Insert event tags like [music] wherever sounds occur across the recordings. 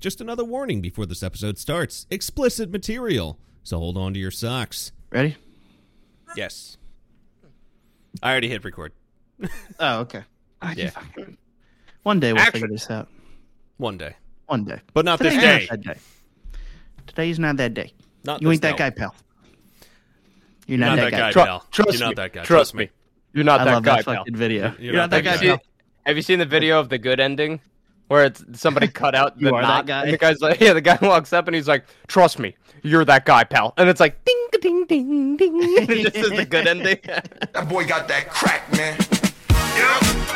Just another warning before this episode starts explicit material, so hold on to your socks. Ready? Yes. I already hit record. [laughs] Oh, okay. Yeah. One day we'll Action. figure this out. One day. One day. But not this Today's day. Not that day. Today's not that day. Not You this ain't that guy, pal. You're not, that, guy. Tru- pal. trust You're not me. that guy. Trust me. You're not I that love guy, that pal. fucking video. You're not that guy. pal. Have you seen the video of the good ending? Where it's somebody [laughs] cut out the You are that knot, guy? and the guy's like, [laughs] yeah, the guy walks up and he's like, "Trust me, you're that guy, pal." And it's like, ding, ding, ding, ding. [laughs] it just is the good ending. That boy got that crack, man. Yeah.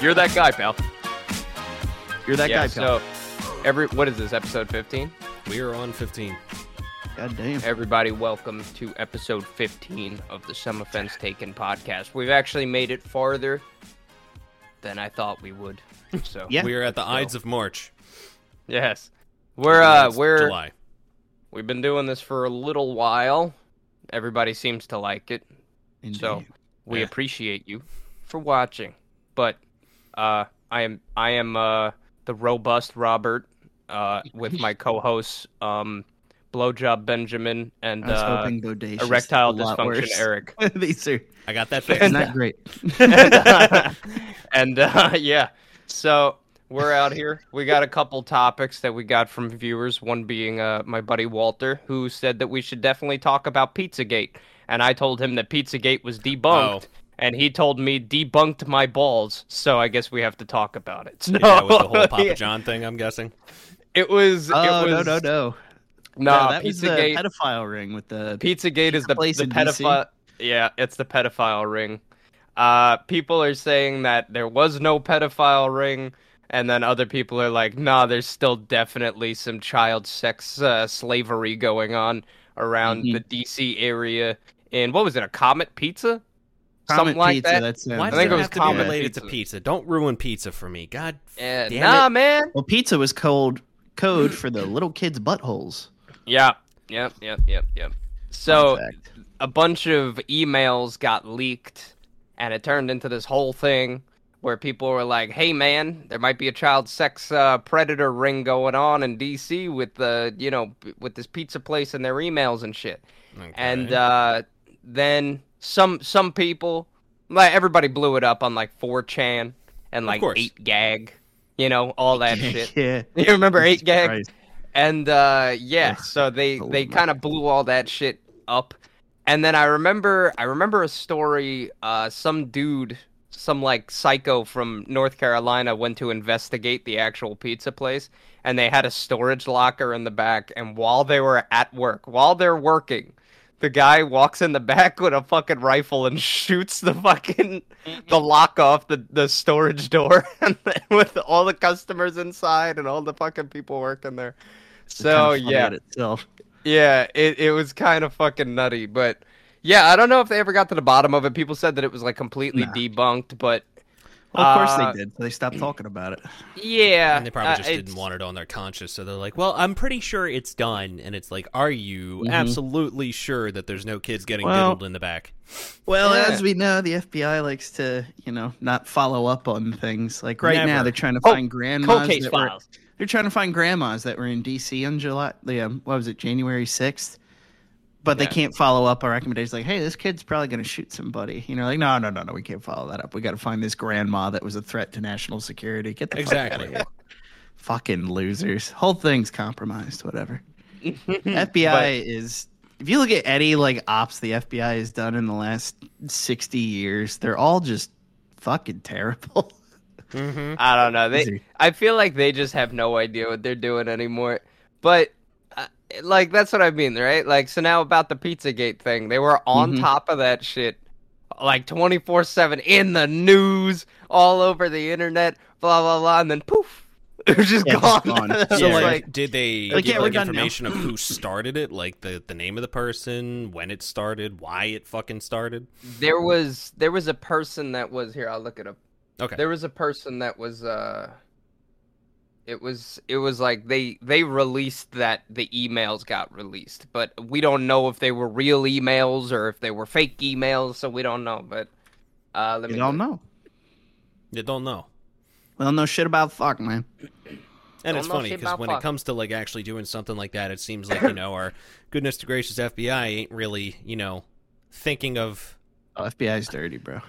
you're that guy, pal. You're that yeah. guy, pal. So, every what is this episode 15? We are on 15. God damn. Everybody, welcome to episode 15 of the Some Offense Taken podcast. We've actually made it farther than I thought we would. So Yeah. We are at the Ides of March. yes, we're uh It's we're July. we've been doing this for a little while. Everybody seems to like it, so we Yeah. appreciate you for watching. But uh, I am I am uh the robust Robert uh with my [laughs] co-hosts um blowjob Benjamin and uh, erectile dysfunction worse. Eric. [laughs] These are I got that it's fixed. not that great. [laughs] and uh, [laughs] yeah, so we're out here. We got a couple topics that we got from viewers. One being uh, my buddy Walter, who said that we should definitely talk about Pizzagate, and I told him that Pizzagate was debunked. Oh. And he told me debunked my balls, so I guess we have to talk about it. So, Is that with the whole Papa John thing, I'm guessing? it was. Oh it no was, no no. No, that was the Pizzagate. pedophile ring with the Pizza Gate is the, place the in DC. pedophile. Yeah, it's the pedophile ring. Uh, people are saying that there was no pedophile ring, and then other people are like, "Nah, there's still definitely some child sex uh, slavery going on around Mhm. the DC area." And what was it, a Comet Pizza? Comet Something like pizza, that. That's Why I think it it was have to be common related to pizza. pizza? Don't ruin pizza for me. God. Yeah, Damn nah, it. man. well, pizza was code code for the little kids' buttholes. Yeah, yep, yep, yep, yep. So a bunch of emails got leaked and it turned into this whole thing where people were like hey man there might be a child sex uh, predator ring going on in dc with the you know with this pizza place and their emails and shit Okay. and uh, then some some people like everybody blew it up on like 4chan and like 8 gag you know all that [laughs] shit yeah. you remember 8 gag. And uh yeah so they oh they kind of blew all that shit up and then i remember i remember a story uh some dude some like psycho from north carolina went to investigate the actual pizza place and they had a storage locker in the back and while they were at work while they're working the guy walks in the [laughs] back with a fucking rifle and shoots the fucking the lock off the, the storage door [laughs] and then with all the customers inside and all the fucking people working there. It's So kinda funny yeah, in itself. yeah, it, it was kind of fucking nutty, but yeah, I don't know if they ever got to the bottom of it. People said that it was like completely Nah. debunked, but Well, of course Uh, they did. So they stopped talking about it. yeah, And they probably uh, just it's- didn't want it on their conscience, so they're like, "Well, I'm pretty sure it's done." And it's like, "Are you Mhm. absolutely sure that there's no kids getting Well- diddled in the back?" Well, Yeah. as we know, the FBI likes to, you know, not follow up on things. Like right now, they're trying to Cold- find grandmas. cold case that were- files. They're trying to find grandmas that were in DC on July. Yeah, um, what was it, January sixth? But they can't follow up on recommendations. Like, hey, this kid's probably going to shoot somebody. You know, like, no, no, no, no, we can't follow that up. We got to find this grandma that was a threat to national security. Get the Exactly. fuck out of here. Fucking losers. Whole thing's compromised. Whatever. [laughs] FBI is if you look at any like ops the FBI has done in the last 60 years, they're all just fucking terrible. Mm-hmm. I don't know. They, Easy. I feel like they just have no idea what they're doing anymore. But uh, like that's what I mean, right? Like so now about the Pizzagate thing, they were on Mhm. top of that shit, like twenty four seven in the news, all over the internet, blah blah blah, and then poof, [laughs] it was just Yeah, just gone. gone. [laughs] So, Yeah, like, like, did they Like, give yeah, like information of who [clears throat] started it, like the the name of the person, when it started, why it fucking started? there was there was a person that was here. I'll look it up. Okay. There was a person that was uh it was it was like they they released that the emails got released, but we don't know if they were real emails or if they were fake emails, so we don't know, but Uh, let You me don't know. You don't know. We don't know shit about fuck, man. And Don't it's funny because when fuck. it comes to like actually doing something like that, it seems like you know our [laughs] goodness to gracious FBI ain't really you know thinking of Oh, FBI's dirty, bro.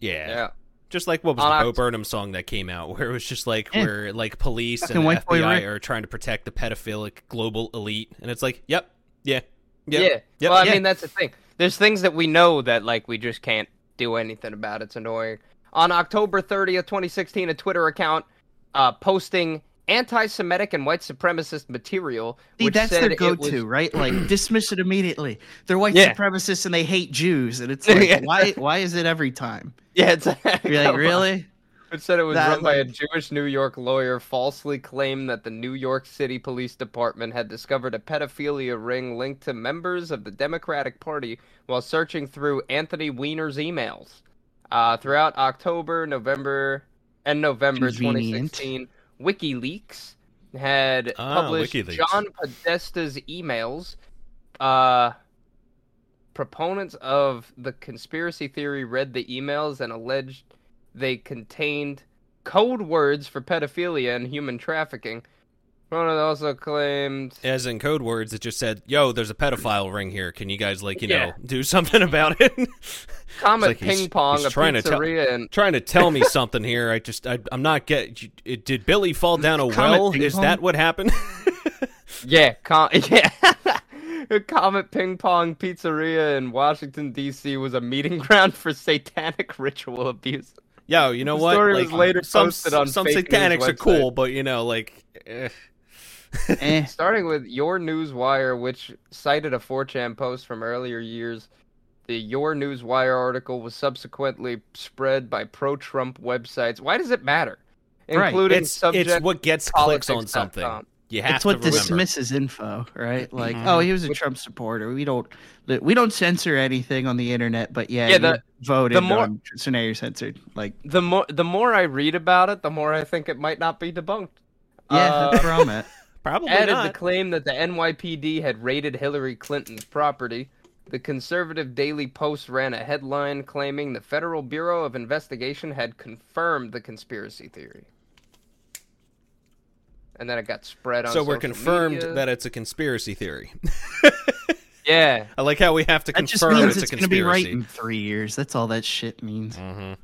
yeah, Yeah. Just like what was On the Bo Burnham song that came out [laughs] where it was just like Yeah. where like police Fucking and the white FBI Rick. are trying to protect the pedophilic global elite, and it's like yep, yeah, Yeah. yep, yep, well, I yeah. mean, that's the thing. There's things that we know that like we just can't do anything about. It's annoying. On October 30th, 2016, a Twitter account uh, posting anti-Semitic and white supremacist material, See, that's their go-to, was- right? Like [clears throat] dismiss it immediately. They're white Yeah. supremacists and they hate Jews, and it's [laughs] like, Yeah. why? Why is it every time? [laughs] Yeah, it's like, on. [laughs] really? It said it was That, run by a Jewish New York lawyer falsely claimed that the New York City Police Department had discovered a pedophilia ring linked to members of the Democratic Party while searching through Anthony Weiner's emails. Uh, throughout October, November, and November Convenient. 2016, WikiLeaks had Ah, published WikiLeaks. John Podesta's emails. Uh, proponents of the conspiracy theory read the emails and alleged they contained code words for pedophilia and human trafficking. Proponent also claimed As in code words, it just said, "Yo, there's a pedophile ring here. Can you guys like you Yeah. know do something about it?" [laughs] Comet like he's- Ping Pong, he's a trying to tell- pizzeria, and trying to tell me [laughs] something here. I just I, I'm not get. It, did Billy fall down a Comet well? ping Is pong? that what happened? [laughs] yeah, com- yeah. Comet Ping Pong Pizzeria in Washington D.C. was a meeting ground for satanic ritual abuse. Yo, you know The what? story like, was later some posted on some fake news satanics are website. cool, but you know, like, eh. [laughs] Eh. Starting with Your News Wire, which cited a 4chan post from earlier years. The Your News Wire article was subsequently spread by pro-Trump websites. Why does it matter? Right. Including it's subject it's what gets clicks on politics.com. something. You have It's to what remember. dismisses info, right? Like, Mhm. oh, he was a Which- Trump supporter. We don't, we don't censor anything on the internet, but yeah, Yeah, you the- voted the more- on, so now you're censored. Like, The more the more I read about it, the more I think it might not be debunked. yeah, Uh, that's where I'm at. [laughs] Probably added not. the claim that the NYPD had raided Hillary Clinton's property. The conservative Daily Post ran a headline claiming the Federal Bureau of Investigation had confirmed the conspiracy theory. And then it got spread on so we're social confirmed media. that it's a conspiracy theory. [laughs] [laughs] Yeah. I like how we have to That just confirm means it's, it's, a going to be right in three years. That's all that shit means. hmm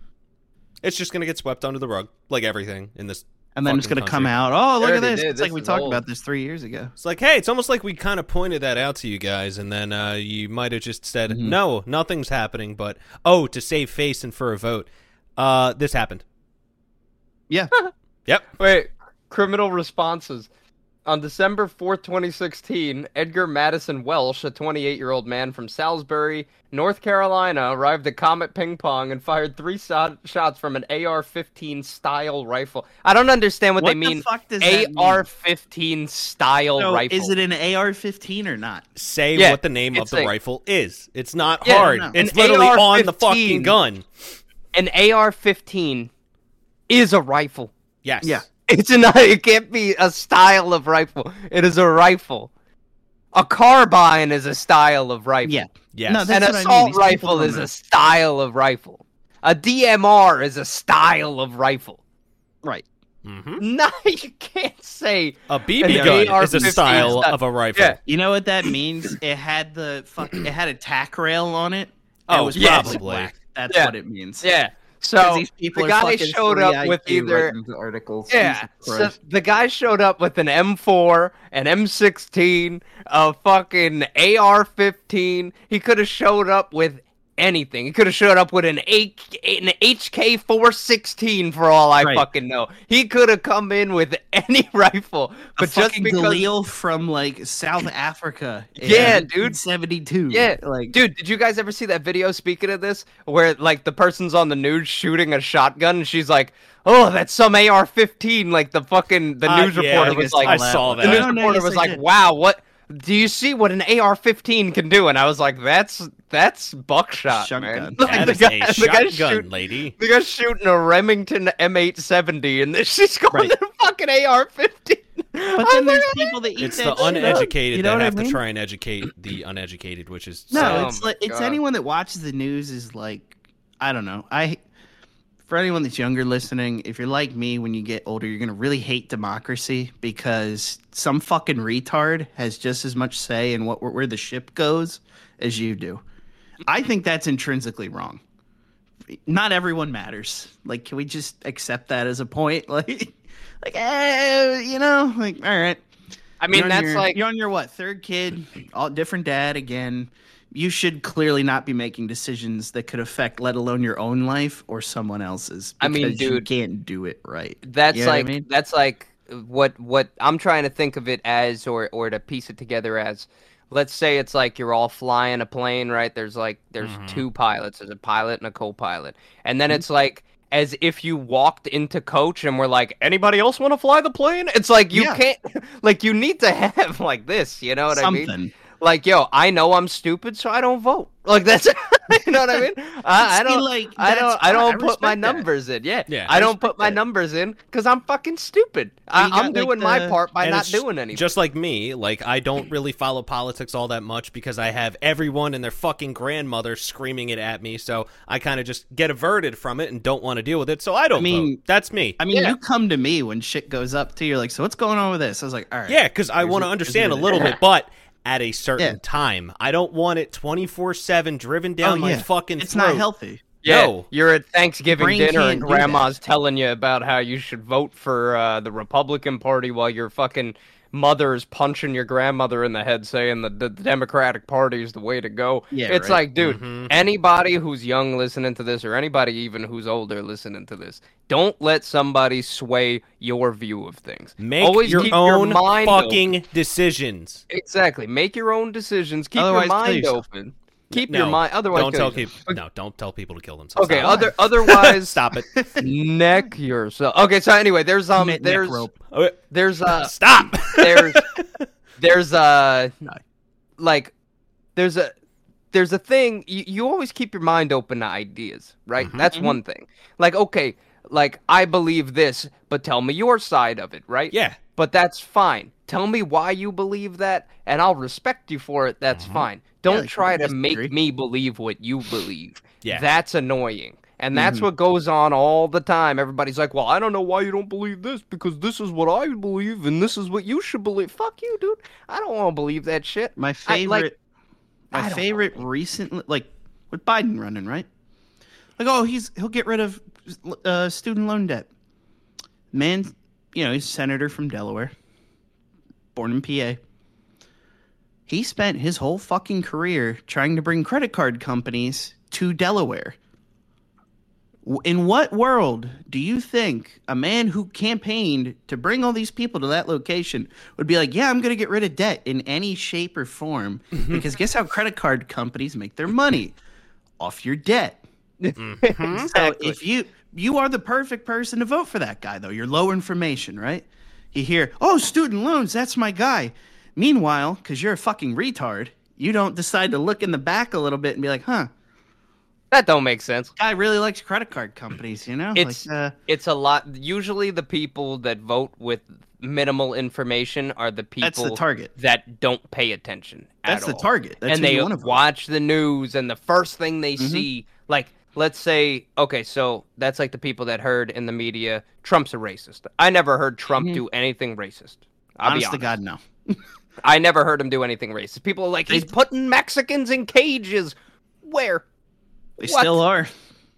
It's just gonna get swept under the rug, like everything in this. And then it's going to come out. Oh, look at already this! did. It's like we talked old. about this three years ago. It's like, hey, it's almost like we kind of pointed that out to you guys, and then uh, you might have just said, Mhm. "No, nothing's happening." But oh, to save face and for a vote, uh, this happened. Yeah. [laughs] Yep. Wait, criminal responses. On December 4th, 2016, Edgar Maddison Welch, a 28 year old man from Salisbury, North Carolina, arrived at Comet Ping Pong and fired three so- shots from an AR 15 style rifle. I don't understand what, What they the mean. fuck does? AR 15 style So rifle. is it an AR-15 or not? Say Yeah, what the name of the a- rifle is. It's not Yeah, hard. no. It's An literally on the fucking gun. An AR 15 is a rifle. Yes. Yeah. It's not. It can't be a style of rifle. It is a rifle. A carbine is a style of rifle. Yeah. Yes. No, An that's what I mean. assault rifle is a style of rifle. A DMR is a style of rifle. Right. hmm [laughs] No, you can't say. A BB An gun is a AR-15 style style. of a rifle. Yeah. You know what that means? It had the fuck. It had a tack rail on it. Oh, it was yes. probably probably. black. That's Yeah. what it means. Yeah. So these people the guy showed up with either the articles. Yeah, so the guy showed up with an M4, an M16, a fucking AR-15. He could have showed up with anything. He could have showed up with an, A- an HK-416 for all I Right. fucking know. He could have come in with [laughs] any rifle, a but just fucking because. Galil from like South Africa. Yeah, dude. 72. Yeah, like Dude, did you guys ever see that video speaking of this where like the person's on the news shooting a shotgun and she's like, "Oh, that's some AR-15." Like the fucking the Uh, news yeah, reporter was like, I saw that. the news No, no, reporter yes, was like, "Wow, what do you see what an AR-15 can do?" And I was like, "That's that's buckshot, Shotgun. man." Like, That [laughs] the is guy, a the guy's shooting, lady. the guy's shooting a Remington M870, and then [laughs] she's going Right. to fucking AR-15. But then there's people that eat It's that the uneducated You know that what I have to try and educate the uneducated, which is No, sad. Oh it's my like it's God. anyone that watches the news is like, I don't know. I for anyone that's younger listening, if you're like me when you get older, you're gonna really hate democracy because some fucking retard has just as much say in what where the ship goes as you do. I think that's intrinsically wrong. Not everyone matters. Like, can we just accept that as a point? [laughs] Like, like, eh, you know, like, all right. I mean, that's your- like you're on your what third kid, all different dad again. You should clearly not be making decisions that could affect, let alone your own life or someone else's. I mean, because you dude, can't do it right. that's You know what I like mean? that's like what what I'm trying to think of it as or or to piece it together as let's say it's like you're all flying a plane right there's like there's Mhm. two pilots there's a pilot and a co-pilot and then Mhm. it's like as if you walked into coach and were like anybody else want to fly the plane it's like you Yeah. can't [laughs] like you need to [laughs] have like this you know what i mean Something. Like yo i know i'm stupid so i don't vote like that's [laughs] you know what i mean i, I don't like, I don't. I don't put my that. numbers in. Yeah, Yeah. I I don't put my that. numbers in because I'm fucking stupid. I, you got, I'm like, doing my part by And not doing anything. Just like me, like I don't really follow politics all that much because I have everyone and their fucking grandmother screaming it at me, so I kind of just get averted from it and don't want to deal with it. So I don't I mean, vote. That's me. I mean, Yeah. you come to me when shit goes up to You're Like, so what's going on with this? I was like, all right. Yeah, because I want to understand a little bit, but at a certain Yeah. time. I don't want it twenty four seven driven down Oh, my yeah. fucking It's throat. not healthy. yeah, no. you're at Thanksgiving Brain dinner and grandma's telling you about how you should vote for uh, the Republican Party while you're fucking mother's punching your grandmother in the head, saying that the Democratic Party is the way to go. Yeah, it's right. like, dude, Mhm. anybody who's young listening to this, or anybody even who's older listening to this, don't let somebody sway your view of things. Make Always your keep own your mind open. fucking decisions. Exactly. Make your own decisions. Keep Otherwise, your mind yourself. open. Keep No, your mind. Otherwise, don't tell yourself. people. No, don't tell people to kill themselves. Okay. Stop. Other [laughs] otherwise, Stop it. neck yourself. Okay. So anyway, there's um, Neck there's rope. Okay, there's uh, [laughs] Stop. there's [laughs] there's uh, No. like there's a there's a thing. You, you always keep your mind open to ideas, right? Mhm. That's one thing. Like okay, like I believe this, but tell me your side of it, right? yeah. but that's fine. Tell me why you believe that, and I'll respect you for it. That's Mhm. fine. Don't like, try to make me believe what you believe. Yeah. That's annoying. And that's Mhm. what goes on all the time. Everybody's like, well, I don't know why you don't believe this because this is what I believe and this is what you should believe. Fuck you, dude. I don't want to believe that shit. My I- favorite, like- my favorite recently, like with Biden running, right? Like, oh, he's he'll get rid of uh, student loan debt. Man, you know, he's a senator from Delaware, born in PA. He spent his whole fucking career trying to bring credit card companies to Delaware. In what world do you think a man who campaigned to bring all these people to that location would be like, yeah, I'm going to get rid of debt in any shape or form? [laughs] Because guess how credit card companies make their money? Off your debt. Mhm. [laughs] So if you you are the perfect person to vote for that guy, though you're low information, right? You hear, oh, student loans, that's my guy. Meanwhile, because you're a fucking retard, you don't decide to look in the back a little bit and be like, huh, That don't make sense. guy really likes credit card companies, you know? It's- like, uh, It's a lot. Usually, the people that vote with minimal information are the people that's the target. that don't pay attention. That's at the all. target. That's and they watch the news, and the first thing they Mhm. see, like, let's say, okay, so that's like the people that heard in the media, Trump's a racist. I never heard Trump Mhm. do anything racist. I'll Honest be to. God, no. [laughs] I never heard him do anything racist. People are like, he's putting Mexicans in cages. Where? They What? still are.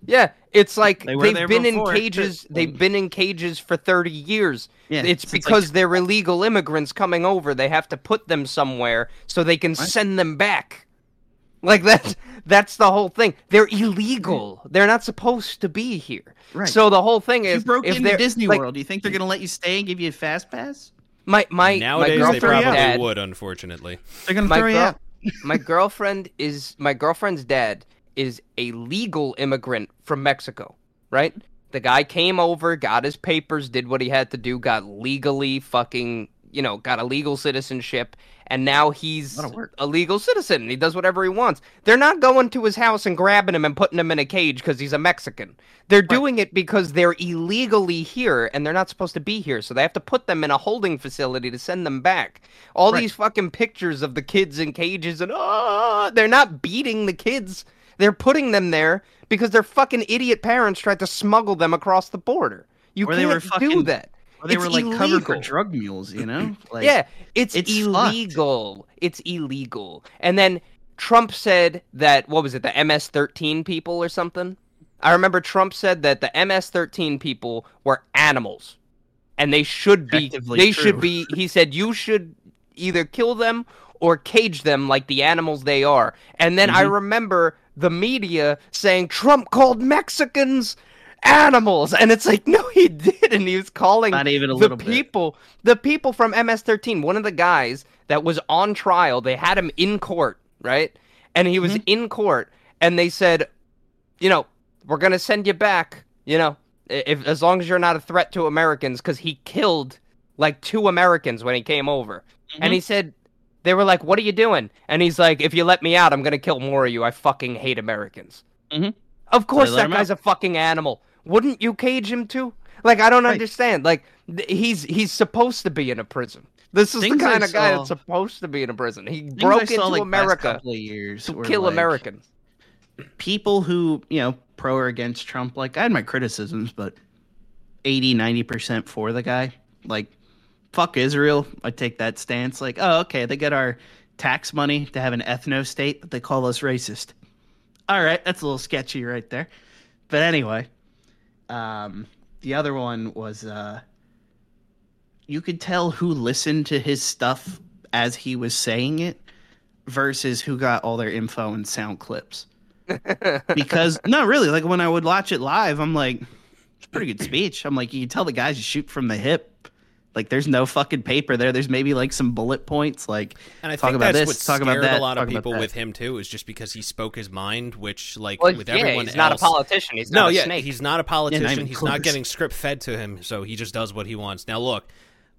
Yeah, it's like they they've been in cages. [laughs] They've been in cages for thirty years. Yeah, it's it's like- because they're illegal immigrants coming over. They have to put them somewhere so they can Right. send them back. Like [laughs] that. That's the whole thing. They're illegal. They're not supposed to be here. Right. So the whole thing is, you broke into Disney like, World, do you think they're going to let you stay and give you a fast pass? My my Nowadays, my they girlfriend's probably dad, would, unfortunately. They're going to my throw you out. [laughs] my girlfriend is my girlfriend's dad is a legal immigrant from Mexico, right? The guy came over, got his papers, did what he had to do, got legally fucking, you know, got a legal citizenship, and now he's a legal citizen. He does whatever he wants. They're not going to his house and grabbing him and putting him in a cage because he's a Mexican. They're doing it because they're illegally here and they're not supposed to be here. So they have to put them in a holding facility to send them back. All Right. these fucking pictures of the kids in cages and oh, they're not beating the kids. They're putting them there because their fucking idiot parents tried to smuggle them across the border. You Or can't were do that. Or they It's were like covered for drug mules, you know? [clears throat] Like, yeah, it's, it's fucked. illegal. It's illegal. And then Trump said that what was it, the MS-13 people or something? I remember Trump said that the MS-13 people were animals, and they should be. They true. should be. [laughs] He said you should either kill them or cage them like the animals they are. And then I Mhm. remember the media saying Trump called Mexicans animals, and it's like [laughs] no, he didn't. He was calling Not even a the little bit. people the people from MS13 one of the guys that was on trial they had him in court right and he was Mm-hmm. in court and they said you know we're going to send you back you know if as long as you're not a threat to Americans cuz he killed like two Americans when he came over and Mm-hmm. he said they were like what are you doing and he's like if you let me out I'm going to kill more of you I fucking hate Americans Mhm. of course that guy's a fucking animal wouldn't you cage him too like I don't Right. understand. Like th- he's he's supposed to be in a prison. This is Things the I kind of guy saw- that's supposed to be in a prison. He broke saw, into like, America years to kill like, Americans. people who you know pro or against trump like i had my criticisms but 80 90% for the guy like fuck israel i take that stance like oh okay they get our tax money to have an ethno state but they call us racist all right that's a little sketchy right there but anyway um the other one was uh you could tell who listened to his stuff as he was saying it versus who got all their info and sound clips [laughs] because no, really, like when I would watch it live, I'm like, it's pretty good speech. I'm like, you can tell the guys shoot from the hip. Like, there's no fucking paper there. There's maybe like some bullet points. Like, And I talk think about that's this, what talk scared about that, a lot of people with him too, is just because he spoke his mind, which like Well, with yeah, everyone he's else, not a politician. He's no, a yeah, snake. he's not a politician. even he's close. not getting script fed to him, so he just does what he wants. Now, look,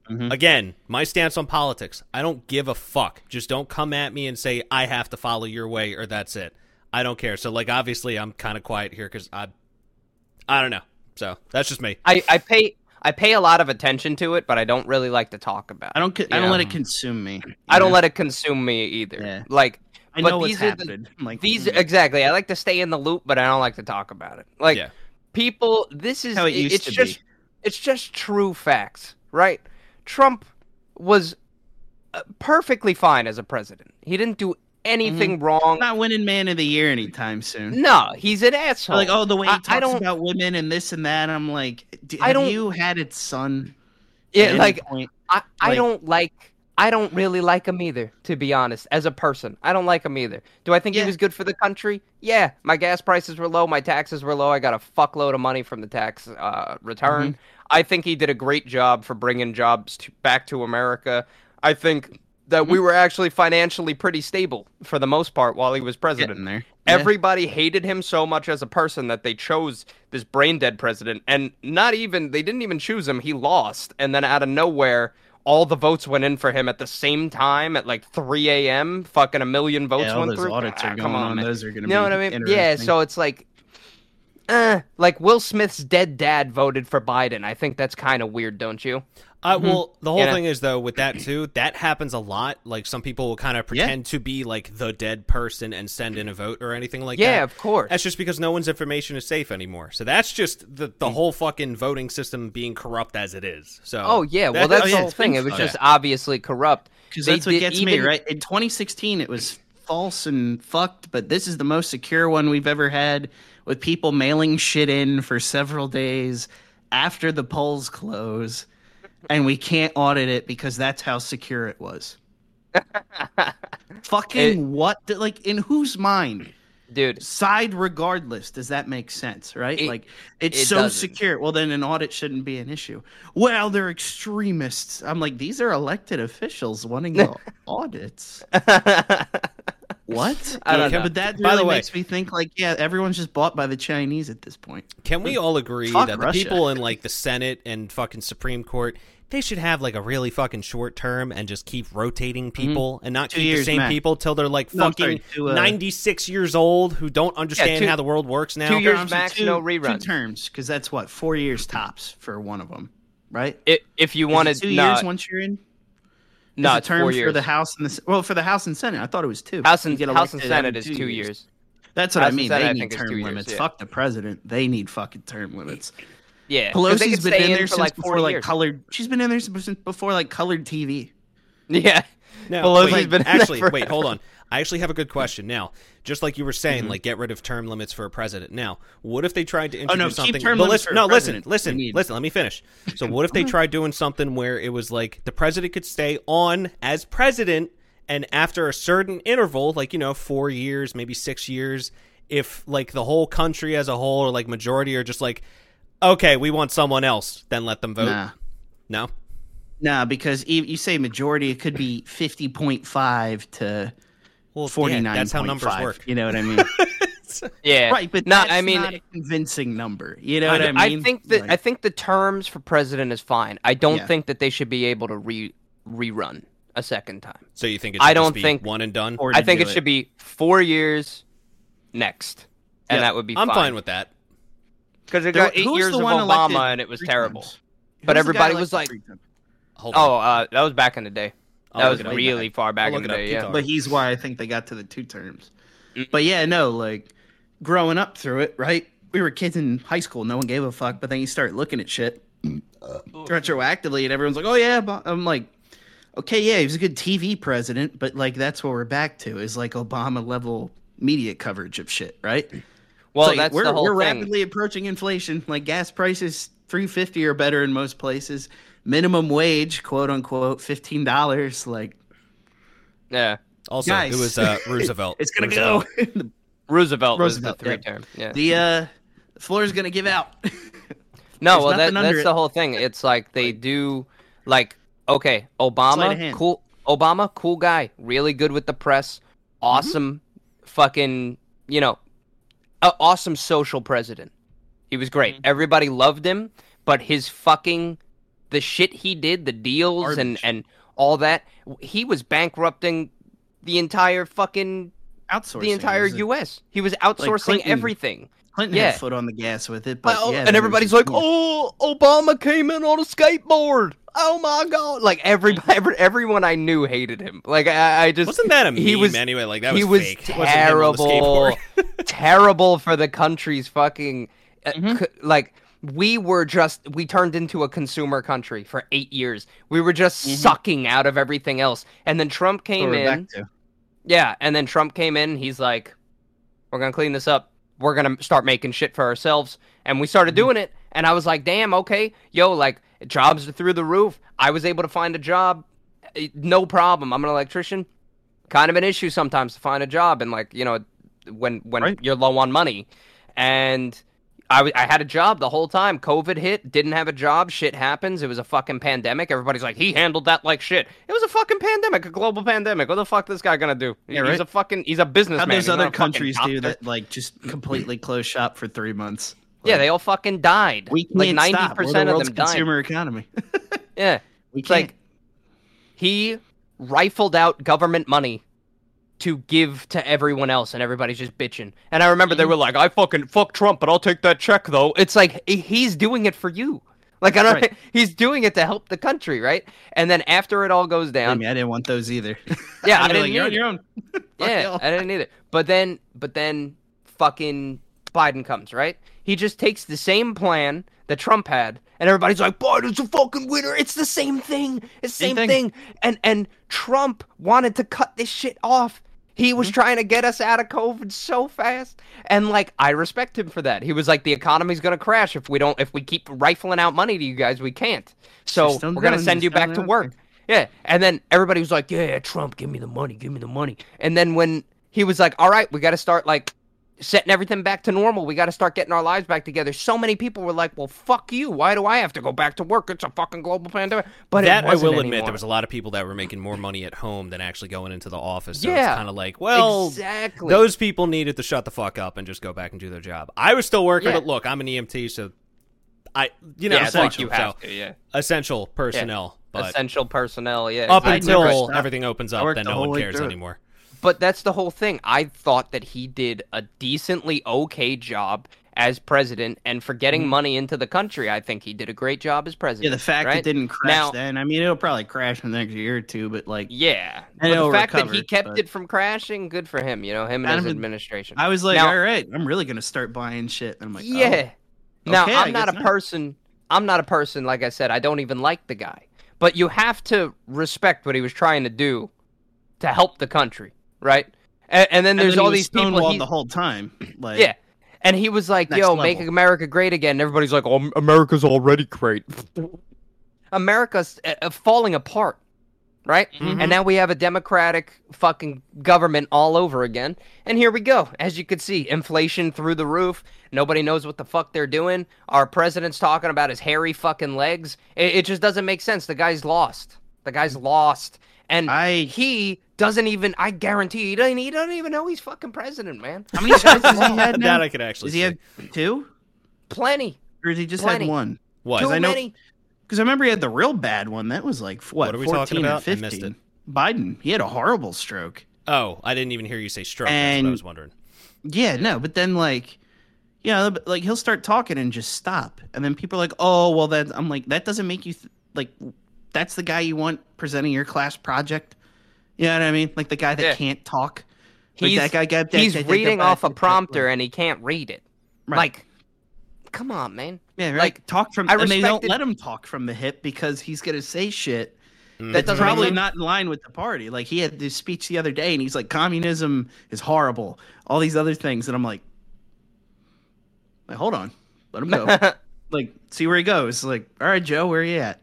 Mhm. again, my stance on politics: I don't give a fuck. Just don't come at me and say I have to follow your way or that's it. I don't care. So, like, obviously, I'm kind of quiet here because I, I don't know. So that's just me. I, I pay I pay a lot of attention to it, but I don't really like to talk about. I it. don't, co- I don't let it consume me. I don't let it consume me either. Yeah. Like I but know what's these are the- [laughs] like these mm, exactly. I like to stay in the loop, but I don't like to talk about it. Like Yeah. people, this is How it used it's to just be. it's just true facts, right? Trump was uh, perfectly fine as a president. He didn't do anything wrong. not winning man of the year anytime soon. No, he's an asshole. Like, oh, the way he I- I talks don't- about women and this and that. I'm like, d- I have don't- you had its son? yeah, like point? I, I Like- don't like I don't really like him either, to be honest. As a person, I don't like him either. Do I think Yeah. he was good for the country? Yeah, my gas prices were low, my taxes were low. I got a fuckload of money from the tax uh, return. Mm-hmm. I think he did a great job for bringing jobs to, back to America. I think that Mm-hmm. we were actually financially pretty stable for the most part while he was president. getting there. Yeah. Everybody hated him so much as a person that they chose this brain dead president. And not even, they didn't even choose him. He lost. And then out of nowhere, all the votes went in for him at the same time at like 3 a.m. Fucking a million votes Yeah, went through. audits Ah, are come going on. man. Those are going to You know be what I mean? Yeah, so it's like, uh, like Will Smith's dead dad voted for Biden. I think that's kind of weird, don't you? Uh, well, the whole Yeah. thing is though with that too. That happens a lot. Like some people will kind of Yeah. pretend to be like the dead person and send in a vote or anything like yeah, that. Yeah, of course. That's just because no one's information is safe anymore. So that's just the the whole fucking voting system being corrupt as it is. So Oh yeah, well that- that's oh, the whole it's thing. It was fucked. just obviously corrupt. Because that's what did gets me right. In 2016, it was false and fucked, but this is the most secure one we've ever had, with people mailing shit in for several days after the polls close, and we can't audit it because that's how secure it was. [laughs] Fucking It- what? Like, in whose mind? Dude, Side regardless, does that make sense? Right? It- like, it's it so doesn't. secure. Well, then an audit shouldn't be an issue. Well, they're extremists. I'm like, these are elected officials wanting the [laughs] audits. [laughs] What? I don't Yeah, know. But that By the really way- makes me think like, yeah, everyone's just bought by the Chinese at this point. Can we all agree Fuck that the people in like the Senate and fucking Supreme Court they should have like a really fucking short term and just keep rotating people and not Mm-hmm. Two keep the same max. people till they're like No, fucking sorry, two, uh, 96 years old who don't understand two- how the world works now. two years max, two- no Two terms, because that's what four years tops for one of them, right? I- if you Is wanted two no, years once you're in. no, Is it's term four for the House and the well for the House and Senate. I thought it was two. House and House and Senate every is two years. That's what I House and mean. Senate, They I need think, term two years, limits. yeah. Fuck the president. They need fucking term limits. Yeah, 'cause Pelosi's been stay in there for since like before 40 like colored. She's been in there since before like colored TV. Yeah. Now, Pelosi's wait, been in there actually, wait, hold on. I actually have a good question. Now, just like you were saying, Mm-hmm. like get rid of term limits for a president. Now, what if they tried to Oh, introduce no, keep something? term but limits listen, for a no, listen, listen, need- listen. Let me finish. So, what if they tried doing something where it was like the president could stay on as president, and after a certain interval, like you know, four years, maybe six years, if like the whole country as a whole or like majority are just like, okay, we want someone else, then let them vote. Nah, No, nah, because e- you say majority, it could be fifty point five to well, forty yeah, that's how numbers work. You know what I mean? [laughs] Yeah. right, but no, that's I mean, not a convincing number. You know I what I mean? I think that Like, I think the terms for president is fine. I don't Yeah. think that they should be able to re rerun a second time. So you think it should I don't just be think- one and done? or I think do it should be four years next, and Yeah, that would be. I'm fine. fine with that. Because it There- got eight years the of Obama and it was terrible. times? But was everybody was like- three times? Hold on. Oh, uh, that was back in the day. I'll that was it up. really far back I'll in the it up. day. Yeah. But he's why I think they got to the two terms. Mm. But yeah, no, like growing up through it, right? We were kids in high school, no one gave a fuck. But then you start looking at shit retroactively, and everyone's like, "Oh yeah," but I'm like, "Okay, yeah, he was a good TV president," but like that's what we're back to is like Obama level media coverage of shit, right? Well, like, that's we're the whole we're thing. rapidly approaching inflation. Like gas prices, three fifty or better in most places. Minimum wage, quote unquote, fifteen dollars. Like Yeah. Also, Guys. it was uh, [laughs] Roosevelt. it's gonna Roosevelt. go. Roosevelt, [laughs] Roosevelt, was the yeah. term. Yeah. the uh, floor is gonna give out. [laughs] No, There's well, that, that's it. the whole thing. It's like they do, like, okay, Obama, cool, Obama, cool guy, really good with the press, Mm-hmm. awesome, fucking, you know, a awesome social president. He was Mm-hmm. great. Everybody loved him, but his fucking, the shit he did, the deals and Garbage. and all that, he was bankrupting the entire fucking Outsourcing. the entire U.S. He was outsourcing Clinton. everything. Clinton yeah. had foot on the gas with it, but Well, yeah, and everybody's was- like, "Oh, Obama came in on a skateboard." Oh my god! Like every, [laughs] every everyone I knew hated him. Like I, I just Wasn't that a meme he was anyway? Like that was he was fake. It wasn't him on the terrible, [laughs] terrible for the country's fucking uh, Mm-hmm. c- like. We were just we turned into a consumer country for eight years. We were just sucking out of everything else, and then Trump Mm-hmm. Came we're in. Yeah, and then Trump came in. He's like, "We're gonna clean this up. We're gonna start making shit for ourselves." And we started doing it. And I was like, "Damn, okay, yo, like jobs are through the roof. I was able to find a job, eh, no problem. I'm an electrician. Kind of an issue sometimes to find a job, and like you know, when when Right. you're low on money, and." I, I had a job the whole time. COVID hit, didn't have a job. Shit happens. It was a fucking pandemic. Everybody's like, he handled that like shit. It was a fucking pandemic, a global pandemic. What the fuck this guy gonna do? Yeah, he's right. a fucking, he's a businessman. How those other countries do that, like just completely close shop for three months. Yeah, they all fucking died. we can't like ninety stop. We're the percent of them died. consumer economy. [laughs] Yeah, we it's can't. like he rifled out government money to give to everyone else, and everybody's just bitching. And I remember Mm-hmm. they were like, "I fucking fuck Trump, but I'll take that check though." It's like he's doing it for you. Like I don't, Right. [laughs] he's doing it to help the country, right? And then after it all goes down, me, I didn't want those either. Yeah, [laughs] I didn't like, You're your own. Yeah. I didn't either. But then, but then, fucking Biden comes, right? He just takes the same plan that Trump had, and everybody's like, "Biden's a fucking winner." It's the same thing. It's the same, Same thing. thing. And and Trump wanted to cut this shit off. He was Mm-hmm. trying to get us out of COVID so fast, and like I respect him for that. He was like, "The economy's gonna crash if we don't, if we keep rifling out money to you guys. We can't. So we're gonna send you back to work." Yeah, and then everybody was like, "Yeah, Trump, give me the money, give me the money." And then when he was like, "All right, we got to start like setting everything back to normal. We got to start getting our lives back together." So many people were like, "Well, fuck you. Why do I have to go back to work? It's a fucking global pandemic." But that I wasn't will admit, there was a lot of people that were making more money at home than actually going into the office. So Yeah. kind of like, well, exactly those people needed to shut the fuck up and just go back and do their job. I was still working, Yeah. but look, I'm an EMT, so I, you know, yeah, it's like essential, you have so to, yeah. essential personnel. But Essential personnel, yeah. up until everything opens up, then no one cares through anymore. But that's the whole thing. I thought that he did a decently okay job, as president and for getting mm-hmm. money into the country. I think he did a great job as president. Yeah, the fact right? it didn't crash Now- then. I mean, it'll probably crash in the next year or two, but like, Yeah, but the fact that he kept but- it from crashing, good for him. You know, him and Kind his administration. I was like, Now- all right, I'm really gonna start buying shit. And I'm like, oh, yeah. Now Okay, I'm not a not. person. I'm not a person. Like I said, I don't even like the guy. But you have to respect what he was trying to do to help the country, right? And, and then And there's then he all these people. he- the whole time. [clears throat] Like, yeah. And he was like, "Yo, make. America great again." And everybody's like, "Oh, America's already great." America's uh, uh, falling apart, right? Mhm. And now we have a democratic fucking government all over again. And here we go. As you can see, inflation through the roof. Nobody knows what the fuck they're doing. Our president's talking about his hairy fucking legs. It, it just doesn't make sense. The guy's lost. The guy's lost. And I- he doesn't even. I guarantee he doesn't. He doesn't even know he's fucking president, man. How many shots has he [laughs] had now? that I could actually Does he see. have two, Plenty. or has he just Plenty. had one? what? Too I know- many. Because I remember he had the real bad one. That was like what, What are we 14 talking or about? I 15. missed it. Biden, he had a horrible stroke. Oh, I didn't even hear you say stroke. That's what I was wondering. Yeah, no, but then like, yeah, but, like he'll start talking and just stop, and then people are like, "Oh, well, that." I'm like, that doesn't make you th- like. That's the guy you want presenting your class project. You know what I mean? Like the guy that Yeah. can't talk. Like He's, that guy got that- he's that- reading that- off a prompter and he can't read it. Right. Like, come on, man. Yeah, right. like, talk from, I and they don't let him talk from the hip because he's gonna say shit Mm. That that's probably not in line with the party. Like he had this speech the other day, and he's like, "Communism is horrible." All these other things, and I'm like, like hold on, let him go. [laughs] like, see where he goes. Like, all right, Joe, where are you at?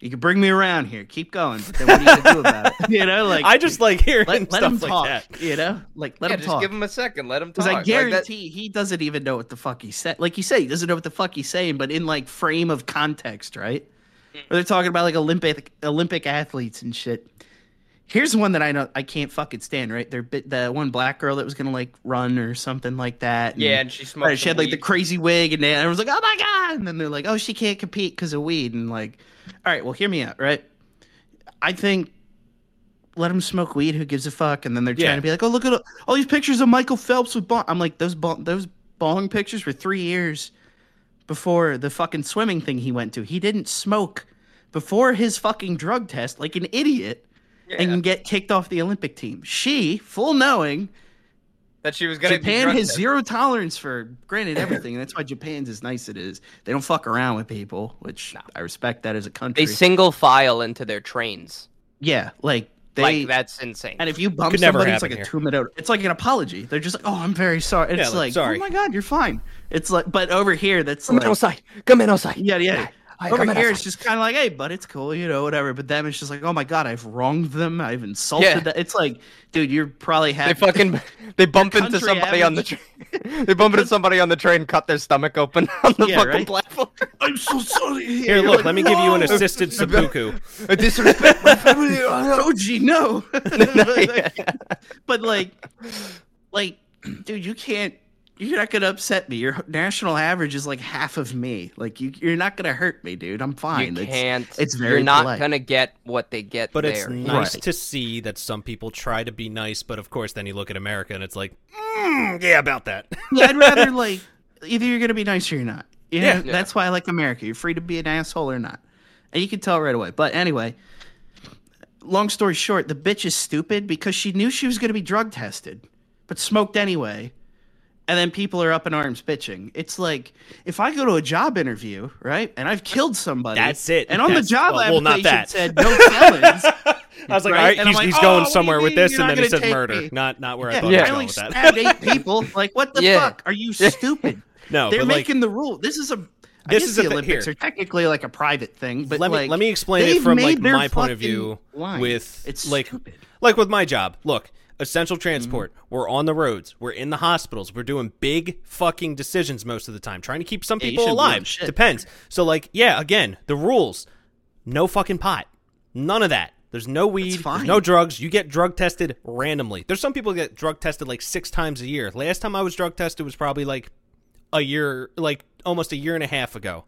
You can bring me around here. Keep going. But then what are you gonna do about it? [laughs] You know, like I just like hearing let, let stuff him like that. You know, like let yeah, him just talk. give him a second. Let him talk. Because I Like, that- guarantee he doesn't even know what the fuck he said. Like you say, he doesn't know what the fuck he's saying, but in like frame of context, right? Where they're talking about like Olympic Olympic athletes and shit. Here's one that I know I can't fucking stand. Right, there, the one black girl that was gonna like run or something like that. and- yeah, and she smoked. Right, she had like the crazy wig, and everyone's like, "Oh my god!" And then they're like, "Oh, she can't compete because of weed." And like, all right, well, hear me out, right? I think let him smoke weed. Who gives a fuck? And then they're trying Yeah. to be like, "Oh, look at all these pictures of Michael Phelps with bong." I'm like, those bong- those bong pictures were three years before the fucking swimming thing he went to. He didn't smoke before his fucking drug test, like an idiot, and Yeah. get kicked off the Olympic team. She, full knowing that she was gonna. Japan drug has zero tolerance for granted [laughs] everything, and that's why Japan's as nice it is. They don't fuck around with people, which I respect that as a country. They single file into their trains. yeah, like they. like that's insane. and if you bump Could never somebody, it's like happen a two minute. It's like an apology. They're just like, "Oh, I'm very sorry." It's Yeah, like, like, oh sorry. "Oh my god, you're fine." It's like, but over here, that's come like, in outside. Come in outside. yeah, yeah. Hi, Over here, it's just kind of like, "Hey, but it's cool, you know, whatever." But them, it's just like, "Oh my god, I've wronged them. I've insulted." Yeah. them. It's like, dude, you're probably They fucking [laughs] [laughs] they bump into country somebody on the train. [laughs] they bump into somebody on the train, cut their stomach open on the Yeah, fucking right? platform. I'm so sorry. Here, You're look, like, let me give you an assisted seppuku. I disrespect my family. Soji, no. But like, like, dude, you can't. You're not gonna upset me. Your national average is like half of me. Like you, you're not gonna hurt me, dude. I'm fine. You It's- can't. it's very You're not polite. gonna get what they get But there. it's nice Right. to see that some people try to be nice, but of course, then you look at America and it's like, mm, yeah, about that. [laughs] Yeah, I'd rather like either you're gonna be nice or you're not. You know? Yeah. Yeah. that's why I like America. You're free to be an asshole or not, and you can tell right away. But anyway, long story short, the bitch is stupid because she knew she was gonna be drug tested, but smoked anyway. And then people are up in arms bitching. It's like if I go to a job interview, right, and I've killed somebody. That's it. And on That's- the job well, well, not application that. said [laughs] no felons. I was like, Right? all right, And he's, like, he's "Oh, going what do you somewhere with this, you're and then he gonna said murder. me? Not not where I Yeah, thought I he was only going with that. stabbed eight people. [laughs] Like, what the Yeah. fuck? Are you stupid? [laughs] No, They're but like, making the rule. This is a. I This guess is the the thi- Olympics here. are technically like a private thing, but let me let me explain it from like my point of view line. with it's like stupid. like with my job. Look, essential Mm-hmm. transport. We're on the roads. We're in the hospitals. We're doing big fucking decisions most of the time, trying to keep some Yeah, people shouldn't be doing alive. Depends. So like, yeah, again, the rules. No fucking pot. None of that. There's no weed. There's no drugs. You get drug tested randomly. There's some people get drug tested like six times a year. Last time I was drug tested was probably like a year, like almost a year and a half ago.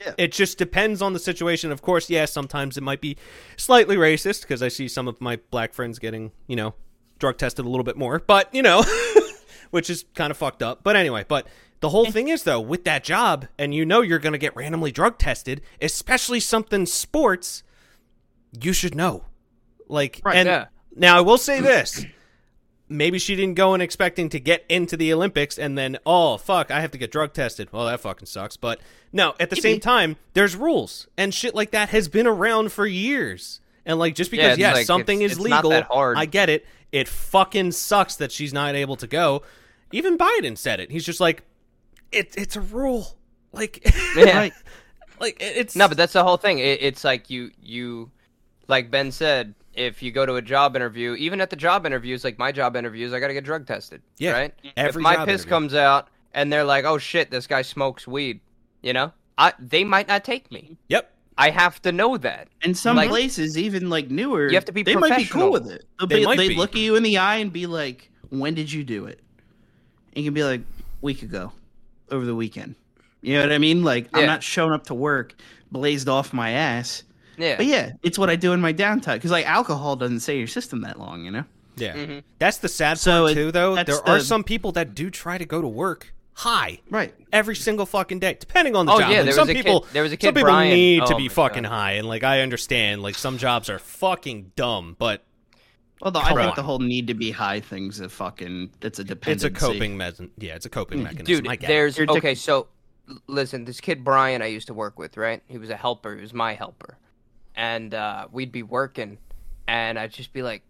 Yeah. It just depends on the situation. Of course, yeah, sometimes it might be slightly racist because I see some of my black friends getting, you know, drug tested a little bit more. But, you know, [laughs] which is kind of fucked up. But anyway, but The whole thing is though, with that job, and you know you're going to get randomly drug tested, especially something sports, you should know. Like, Right, and yeah. now I will say this: maybe she didn't go in expecting to get into the Olympics, and then oh fuck, I have to get drug tested. Well, that fucking sucks. But no, at the Maybe. same time, there's rules and shit like that has been around for years. And like, just because it's yes, like, something it's- is it's legal. I get it. It fucking sucks that she's not able to go. Even Biden said it. He's just like, it, it's a rule. Like, [laughs] Yeah. Right. like it's No, but that's the whole thing. It, it's like you you like Ben said, if you go to a job interview, even at the job interviews, like my job interviews, I got to get drug tested. Yeah, Right. every if my piss interview. comes out and they're like, "Oh shit, this guy smokes weed," you know, I they might not take me. yep. I have to know that. And some Like- places, even like newer, You have to be they might be cool with it. They'll They be, might they be. look at you in the eye and be like, "When did you do it?" And you can be like, "Week ago, over the weekend." You know what I mean? Like I'm not showing up to work blazed off my ass. Yeah. But yeah, it's what I do in my downtime because like alcohol doesn't stay in your system that long, you know. Yeah. Mhm. That's the sad So part it- too, though. that's There are the- some people that do try to go to work high Right. every single fucking day, depending on the Oh, job. yeah, Like, there some was a kid- people, there was a kid some kid, people Brian- need to oh be fucking God. high, and like I understand, like some jobs are fucking dumb, but Although the, I think on. the whole need to be high thing's a fucking it's a dependency. it's a coping mechanism. Yeah, it's a coping mechanism. Dude, I get it. there's okay. So, listen, this kid Brian I used to work with, right? He was a helper. He was my helper, and uh, we'd be working, and I'd just be like,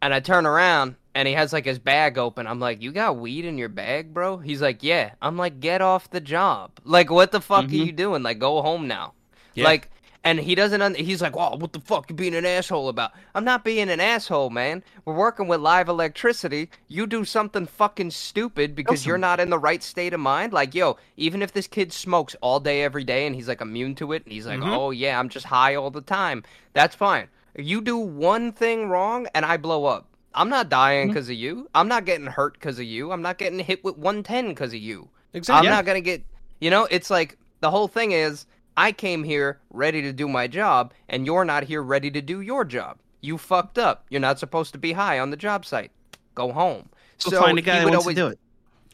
and I turn around, and he has like his bag open. I'm like, "You got weed in your bag, bro?" He's like, "Yeah." I'm like, "Get off the job! Like, what the fuck Mhm. are you doing? Like, go home now." Yeah. Like, and he doesn't. Un- he's like, "Well, what the fuck you being an asshole about?" I'm not being an asshole, man. We're working with live electricity. You do something fucking stupid because you're not in the right state of mind. Like, yo, even if this kid smokes all day, every day, and he's like immune to it, and he's like, Mhm. "Oh yeah, I'm just high all the time," that's fine. You do one thing wrong, and I blow up. I'm not dying mm-hmm. because of you. I'm not getting hurt because of you. I'm not getting hit with 110 because of you. exactly. I'm not gonna get. You know, it's like the whole thing is I came here ready to do my job, and you're not here ready to do your job. You fucked up. You're not supposed to be high on the job site. Go home. Go find a guy he would always to do it.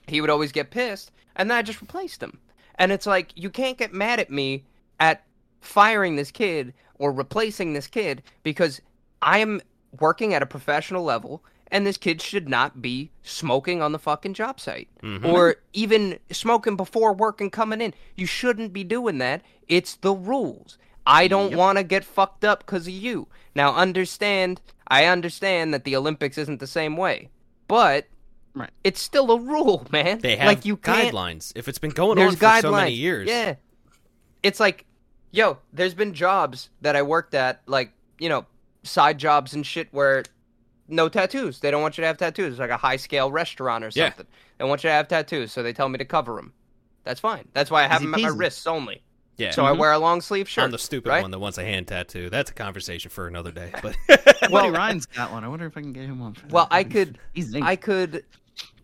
he would always get pissed, and then I just replaced him. And it's like you can't get mad at me at firing this kid or replacing this kid because I am working at a professional level, and this kid should not be smoking on the fucking job site Mhm. or even smoking before work and coming in. You shouldn't be doing that. It's the rules. I don't Yep. want to get fucked up because of you. Now, understand, I understand that the Olympics isn't the same way, but Right. it's still a rule, [laughs] man. They have like you guidelines. If it's been going on for guidelines. so many years, Yeah, it's like, yo, there's been jobs that I worked at, like you know, side jobs and shit where no tattoos. They don't want you to have tattoos. It's like a high scale restaurant or Yeah. something. They want you to have tattoos, so they tell me to cover them. That's fine. That's why I have Easy them at my wrists only. yeah. So I mm-hmm. wear a long sleeve shirt. I'm the stupid right? one that wants a hand tattoo. That's a conversation for another day. But [laughs] [laughs] Buddy Well- Ryan's got one. I wonder if I can get him one. For Well, that. I could. [laughs] I could,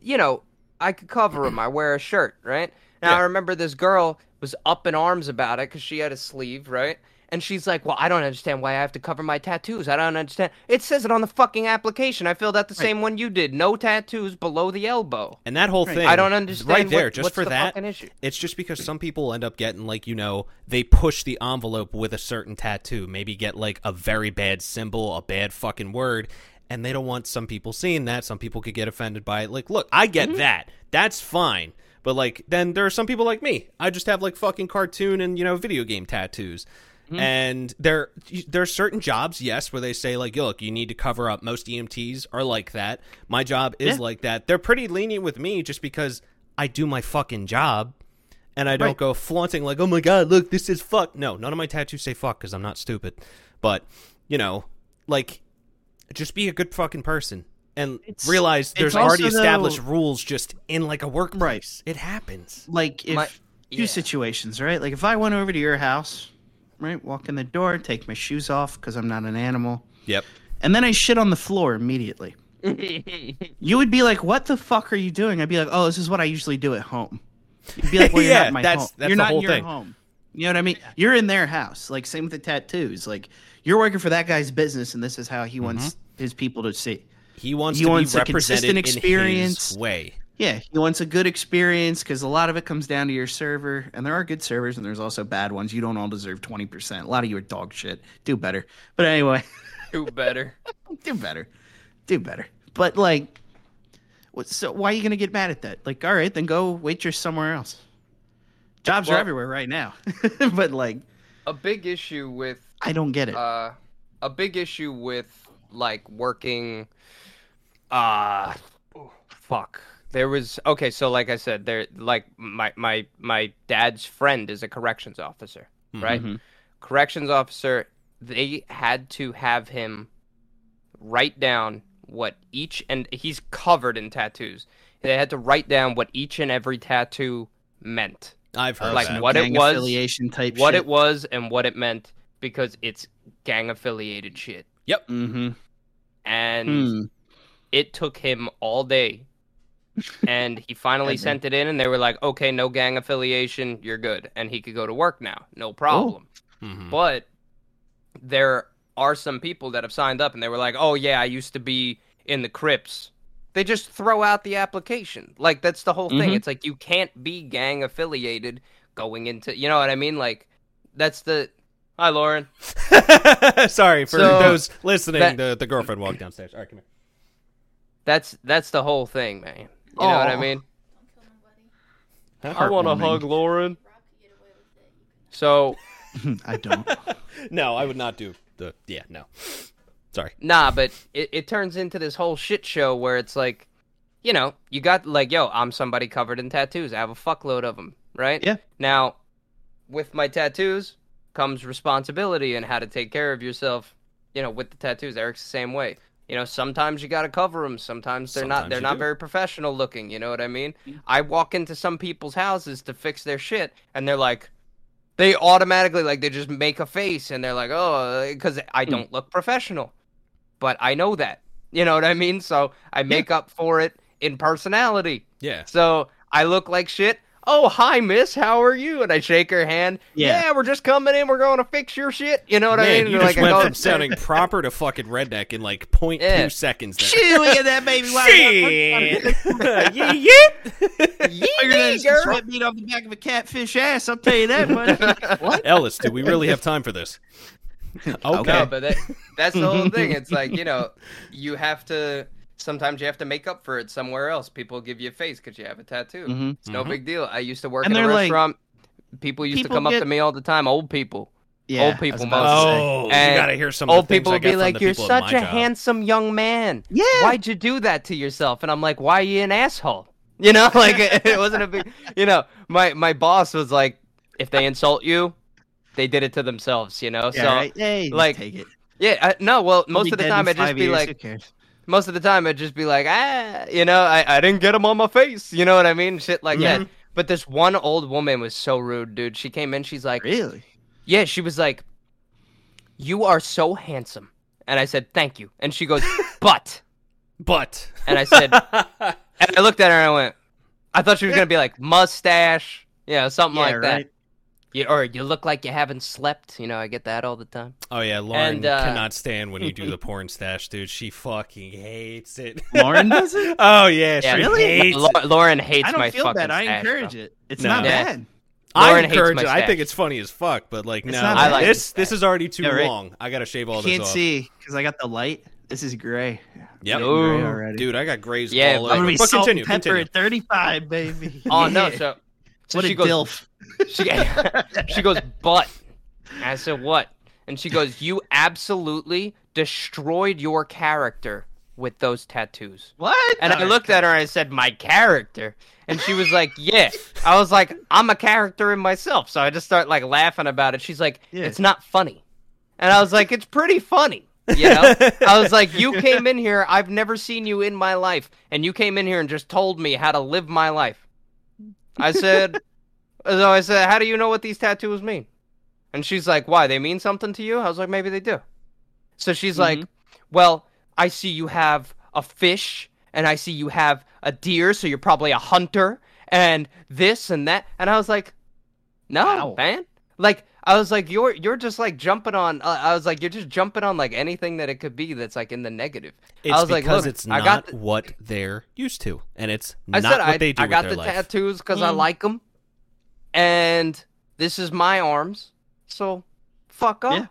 you know, I could cover him. I wear a shirt, right? Now Yeah. I remember this girl was up in arms about it because she had a sleeve, right? And she's like, "Well, I don't understand why I have to cover my tattoos. I don't understand. It says it on the fucking application. I filled out the same one you did. No tattoos below the elbow. and that whole Right. thing, I don't understand. Right there, what- just what's for the that, fucking issue. it's just because some people end up getting like you know they push the envelope with a certain tattoo maybe get like a very bad symbol a bad fucking word and they don't want some people seeing that some people could get offended by it like look i get Mm-hmm. that that's fine but like then there are some people like me i just have like fucking cartoon and you know video game tattoos Mm-hmm. and there there are certain jobs yes where they say like yo look you need to cover up most emts are like that my job is Yeah. like that they're pretty lenient with me just because i do my fucking job and I don't Right. go flaunting like, "Oh my god, look, this is fuck." No, none of my tattoos say fuck because I'm not stupid. But you know, like, just be a good fucking person and It's- realize it's there's already also, though- established rules just in like a workplace. Right. It happens. like if My- two situations, right? Like if I went over to your house, right, walk in the door, take my shoes off because I'm not an animal, Yep. and then I shit on the floor immediately. [laughs] You would be like, "What the fuck are you doing?" I'd be like, "Oh, this is what I usually do at home." You'd be like, "Well, you're [laughs] Yeah, not in my that's- home. that's you're not in your thing. home." You know what I mean? You're in their house. Like same with the tattoos. Like you're working for that guy's business, and this is how he wants mm-hmm. his people to see. He wants He to wants be a represented consistent in experience. way. Yeah, he wants a good experience because a lot of it comes down to your server, and there are good servers, and there's also bad ones. You don't all deserve twenty percent. A lot of you are dog shit. Do better. But anyway, [laughs] Do better. do better. Do better. But like, what? So why are you gonna get mad at that? Like, all right, then go waitress somewhere else. Jobs are everywhere right now. [laughs] but like, A big issue with I don't get it. uh a big issue with like working uh fuck there was okay so like i said there like my my my dad's friend is a corrections officer right Mhm. corrections officer they had to have him write down what each and he's covered in tattoos they had to write down what each and every tattoo meant I've heard Like that. what it was, affiliation type. what shit. it was and what it meant because it's gang affiliated shit Yep. Mm-hmm. and Hmm. it took him all day and he finally sent it in and they were like okay no gang affiliation you're good and he could go to work now no problem Mhm. but there are some people that have signed up and they were like oh yeah i used to be in the crips they just throw out the application like that's the whole thing Mhm. it's like you can't be gang affiliated going into you know what i mean like that's the hi lauren [laughs] Sorry for So, those listening. that- the the girlfriend walked downstairs. All right, come here. that's that's the whole thing man you know what i mean i want to hug lauren so [laughs] I don't. [laughs] No, I would not do the. Yeah, no. Sorry. Nah, but it, it turns into this whole shit show where it's like, you know, you got like, yo, I'm somebody covered in tattoos. I have a fuckload of them, right? Yeah. Now, with my tattoos comes responsibility and how to take care of yourself. You know, with the tattoos, Eric's the same way. You know, sometimes you got to cover them. Sometimes they're not they're not do. very professional looking. You know what I mean? Mm-hmm. I walk into some people's houses to fix their shit, and they're like, they automatically like they just make a face, and they're like, oh, because I hmm. don't look professional, but I know that. You know what I mean? So I make up for it in personality. Yeah. So I look like shit. Oh, hi, miss. How are you? And I shake her hand. Yeah. we're just coming in. We're going to fix your shit. You know what I Man, mean? you Like, just I went go from sounding [laughs] proper to fucking redneck in like 0.2 Yeah. seconds. There. [laughs] Shit, look at that baby. Shit. yeah, [laughs] yeah. You're gonna girl. sweat meat off the back of a catfish ass. I'll tell you that much. what? Ellis, do we really have time for this? Okay. No, but that, that's the whole thing. It's like you know, you have to. Sometimes you have to make up for it somewhere else. People give you a face because you have a tattoo. Mhm. It's no Mhm. big deal. I used to work And in a they're like- restaurant. people used people to come up to me all the time. Old people. Yeah, Old people about to say. Oh, you gotta hear some Old of the people would be like, "You're such a job." handsome young man. Yeah. Why'd you do that to yourself?" And I'm like, "Why are you an asshole?" You know, [laughs] like it wasn't a big. You know, my my boss was like, "If they insult you, they did it to themselves." You know, Yeah, so right? Hey, like, take it. yeah, I, no, well, most of the time in I'd just five be years, like, who cares? Most of the time I'd just be like, ah, you know, I, I didn't get him on my face. You know what I mean? Shit like Yeah. that. But this one old woman was so rude, dude. She came in, she's like, really? yeah, she was like, you are so handsome. And I said, thank you. And she goes, [laughs] but. But And I said, [laughs] and I looked at her and I went, I thought she was going to be like, mustache, you know, something Yeah, like that. Right. You, or you look like you haven't slept. You know, I get that all the time. oh yeah, Lauren And, uh, cannot stand when you do the [laughs] porn stash, dude. She fucking hates it. [laughs] Lauren does it? oh yeah, Yeah, she really? hates Lau- it. Lauren hates I don't my feel fucking bad. I encourage bro. it. It's No. not Yeah. bad. I Lauren hates encourage my it. I think it's funny as fuck, but like It's no, not I like this this is already too Yeah, right. long. I gotta shave all You this can't off. see because I got the light. This is gray. Yep. No. Gray already. Dude, I got grays Yeah, all over. I'm gonna be but salt continue, and pepper continue. at 35, baby. [laughs] Oh no, so, so what she a goes, dilf. she, [laughs] she goes, but I said what? And she goes, you absolutely destroyed your character with those tattoos. What? And I oh, looked at her and I said, my character. And she was like, yeah. I was like, I'm a character in myself. So I just start like laughing about it. She's like, Yeah. it's not funny. And I was like, it's pretty funny. You know? [laughs] I was like, you came in here. I've never seen you in my life. And you came in here and just told me how to live my life. I said, so I said, how do you know what these tattoos mean? And she's like, why? They mean something to you? I was like, maybe they do. So she's like, mm-hmm. well, I see you have a fish and I see you have a deer, so you're probably a hunter and this and that. And I was like, no, Wow. man. Like, I was like, you're you're just like jumping on. Uh, I was like, you're just jumping on like anything that it could be that's like in the negative. It's I was like, because look, it's I not got the- what they're used to, and it's I not said what I, they do I with got their the life. tattoos because I Mm. like them, and this is my arms, so fuck off. Yeah.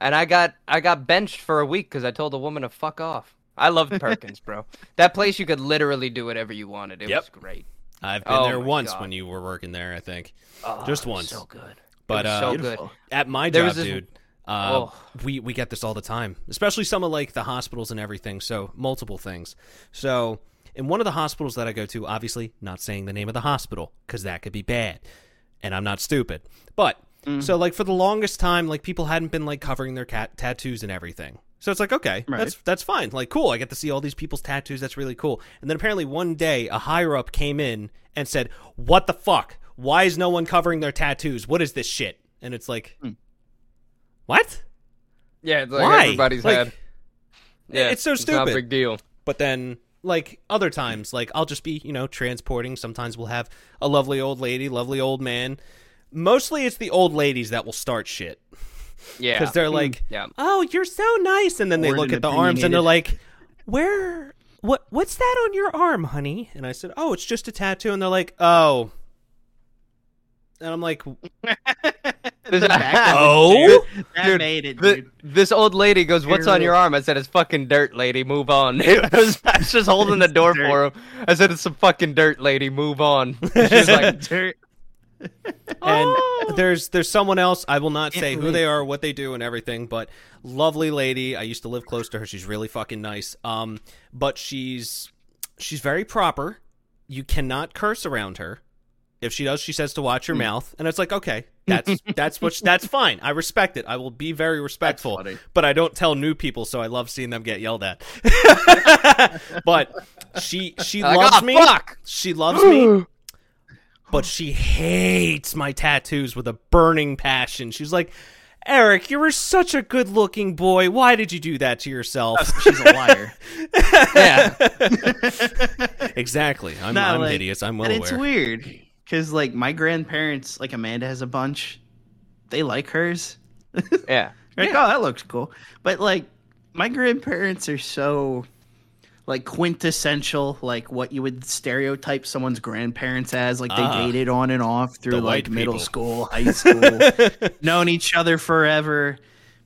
And I got I got benched for a week because I told a woman to fuck off. I loved [laughs] Perkins, bro. That place you could literally do whatever you wanted. It Yep. was great. I've been Oh there once God. when you were working there, I think. Oh, Just once. So good. But it uh, so good. At my There job, this- dude, uh, Oh. we we get this all the time, especially some of like the hospitals and everything. So multiple things. So in one of the hospitals that I go to, obviously not saying the name of the hospital because that could be bad, and I'm not stupid. But so like for the longest time, like people hadn't been like covering their cat tattoos and everything. So it's like okay, Right. that's that's fine. Like cool, I get to see all these people's tattoos. That's really cool. And then apparently one day a higher up came in and said, "What the fuck? Why is no one covering their tattoos? What is this shit?" And it's like, hmm. what? Yeah, it's like Why? everybody's Like, had. Yeah, it's so Not a stupid. big deal. But then, like other times, like I'll just be, you know, transporting. Sometimes we'll have a lovely old lady, lovely old man. Mostly, it's the old ladies that will start shit Yeah, because they're hmm. like, yeah. "Oh, you're so nice," and then they Bored look at the arms and they're like, "Where? What? What's that on your arm, honey?" And I said, "Oh, it's just a tattoo." And they're like, "Oh." And I'm like, [laughs] The back [laughs] "Oh." chair, that Dude, made it, The- dude. this old lady goes, "What's on your arm?" I said, "It's fucking dirt, lady. Move on." [laughs] I was, I was just holding the door dirt. for him. I said, "It's some fucking dirt, lady. Move on." She's like, Dirt. and Oh. there's there's someone else I will not say who they are, what they do, and everything, but lovely lady. I used to live close to her. She's really fucking nice. Um, but she's she's very proper. You cannot curse around her. If she does, she says to watch Hmm. your mouth, and it's like okay, [laughs] that's that's what she, that's fine. I respect it. I will be very respectful, but I don't tell new people, so I love seeing them get yelled at. [laughs] but she she like, loves "Oh, me. fuck!" She loves me [gasps] but she hates my tattoos with a burning passion. She's like, Eric, you were such a good looking boy. Why did you do that to yourself? She's a liar. [laughs] "Yeah." exactly. I'm, I'm like, hideous. I'm well and it's weird because like my grandparents, like Amanda has a bunch. They like hers. [laughs] yeah. Like, oh, that looks cool. But like my grandparents are so like quintessential, like what you would stereotype someone's grandparents as. Like they Ah. dated on and off through like middle people. school, high school, [laughs] known each other forever.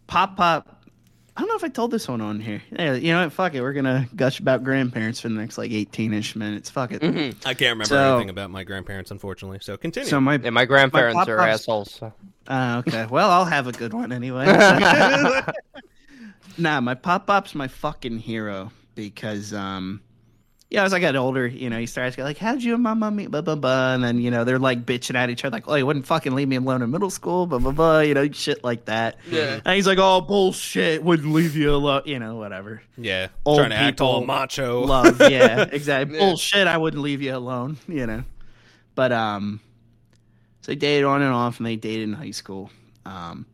Pop pop. I don't know if I told this one on here. Yeah, you know what? Fuck it. We're gonna gush about grandparents for the next like eighteen ish minutes. Fuck it. Mm-hmm. I can't remember So- anything about my grandparents, unfortunately. So continue. So my Yeah, my grandparents pop- are assholes. so- Uh, okay. Well, I'll have a good one anyway. [laughs] nah, my pop pop's my fucking hero because um yeah, as I got older, you know, he started asking like, "How'd you and my mom meet?" Blah blah blah, and then you know they're like bitching at each other, like, "Oh, you wouldn't fucking leave me alone in middle school," blah blah blah, you know, shit like that. Yeah. And he's like, "Oh, bullshit, wouldn't leave you alone," you know, whatever. yeah, Old trying to act all people macho. Love, yeah, [laughs] exactly. Yeah. Bullshit, I wouldn't leave you alone, you know. But um, so they dated on and off, and they dated in high school. Um,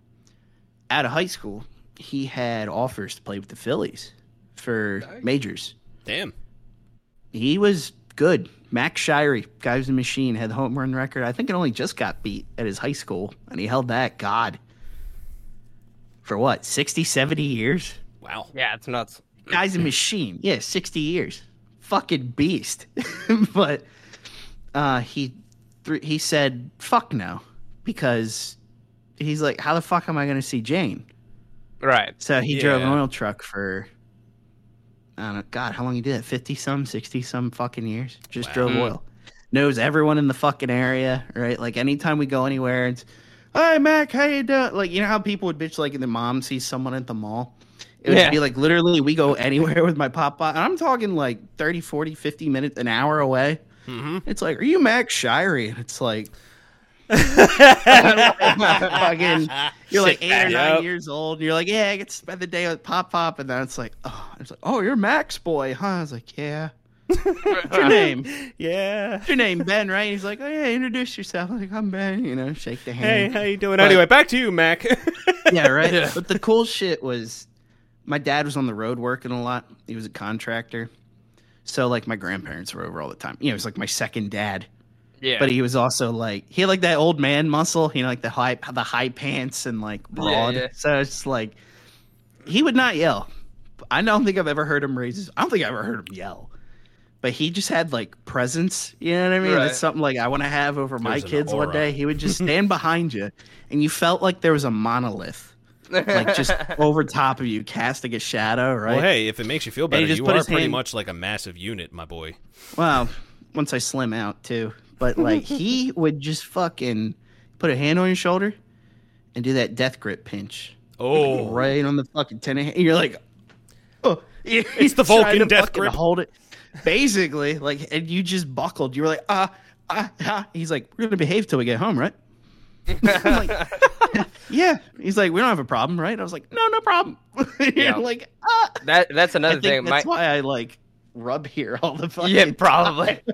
out of high school, he had offers to play with the Phillies for majors. Damn. He was good. Max Shirey, guy who's a machine, had the home run record. I think it only just got beat at his high school, and he held that. God, for what 60, 70 years? Wow. Yeah, it's nuts. guy's a machine. Yeah, 60 years. Fucking beast. [laughs] but uh he th- he said fuck no because he's like how the fuck am I going to see Jane? Right. So he drove an oil truck for I don't know, god, how long he did that? 50 some, 60 some fucking years. Just Wow. drove Mm. oil. Knows everyone in the fucking area, right? Like anytime we go anywhere it's Hi Mac, how you doing? Like you know how people would bitch like the mom sees someone at the mall? It would Yeah. be like literally we go anywhere [laughs] with my pop and I'm talking like 30, 40, 50 minutes, an hour away. Mm-hmm. It's like, are you Mac Shirey? And it's like, fucking, you're like eight or nine Yep. years old. And you're like, yeah, I get to spend the day with Pop Pop. And then it's like, oh, it's like, oh, you're Max boy, huh? I was like, yeah. What's your name? [laughs] Yeah. What's Yeah. your name? Ben, right? He's like, oh, yeah, introduce yourself. I'm like, I'm Ben. You know, shake the hand. Hey, how you doing? But- anyway, back to you, Mac. [laughs] yeah, right. Yeah. But the cool shit was, my dad was on the road working a lot. He was a contractor, so like my grandparents were over all the time. You know, it was like my second dad. Yeah. but he was also like he had like that old man muscle, you know, like the high the high pants and like broad. yeah. So it's like he would not yell. I don't think I've ever heard him raise. His, I don't think I ever heard him yell. But he just had like presence. You know what I mean? Right. It's something like I want to have over my kids one day. He would just [laughs] stand behind you, and you felt like there was a monolith, like just [laughs] over top of you, casting a shadow. Right? Well, hey, if it makes you feel better, you are pretty hand- much like a massive unit, my boy. Well, once I slim out too. But like he [laughs] would just fucking put a hand on your shoulder and do that death grip pinch Oh, right on the fucking tendon. And you're like, oh, It's [laughs] the Vulcan death grip. Hold it, basically. Like, and you just buckled. You were like, ah, ah, ah. He's like, we're gonna behave till we get home, right? I'm like, [laughs] yeah. He's like, we don't have a problem, right? I was like, no, no problem. you're Yeah. like, ah. that that's another think thing. that's My why I like rub here all the [laughs] fucking. yeah, probably. [laughs]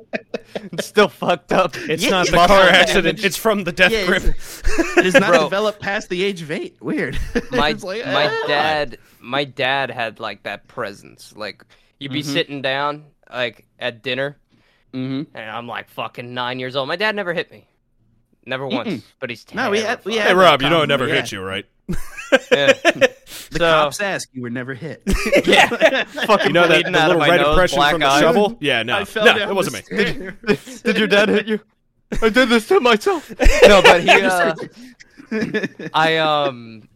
It's Still fucked up. it's Yeah, not yeah, the muscle car damage. accident; it's from the death Yeah, grip. [laughs] It is not Bro. developed past the age of eight. Weird. my It's like, my ah. dad my dad had like that presence. Like you'd be Mhm. sitting down like at dinner, Mhm. and I'm like fucking nine years old. My dad never hit me, never once. But he's No, we had- we terrified. Hey, Rob, you know it Come, never yeah. hit you, right? Yeah. [laughs] The So- cops ask you were never hit. [laughs] yeah, fucking You know that the of little my red nose, impression black from the eyes. shovel? [laughs] Yeah, no, no, it wasn't me. stairs. Did your dad hit you? I did this to myself. No, but he. Uh, I um,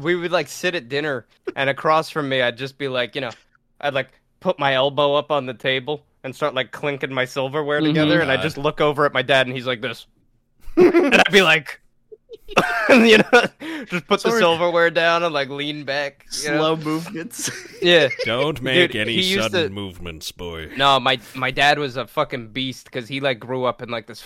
we would like sit at dinner, and across from me, I'd just be like, you know, I'd like put my elbow up on the table and start like clinking my silverware Mhm. together, and I God. just look over at my dad, and he's like this, and I'd be like, [laughs] you know, just put the silverware down and like lean back. You know? Slow movements. [laughs] Yeah. Don't make Dude, any sudden to- movements, boy. No, my my dad was a fucking beast because he like grew up in like this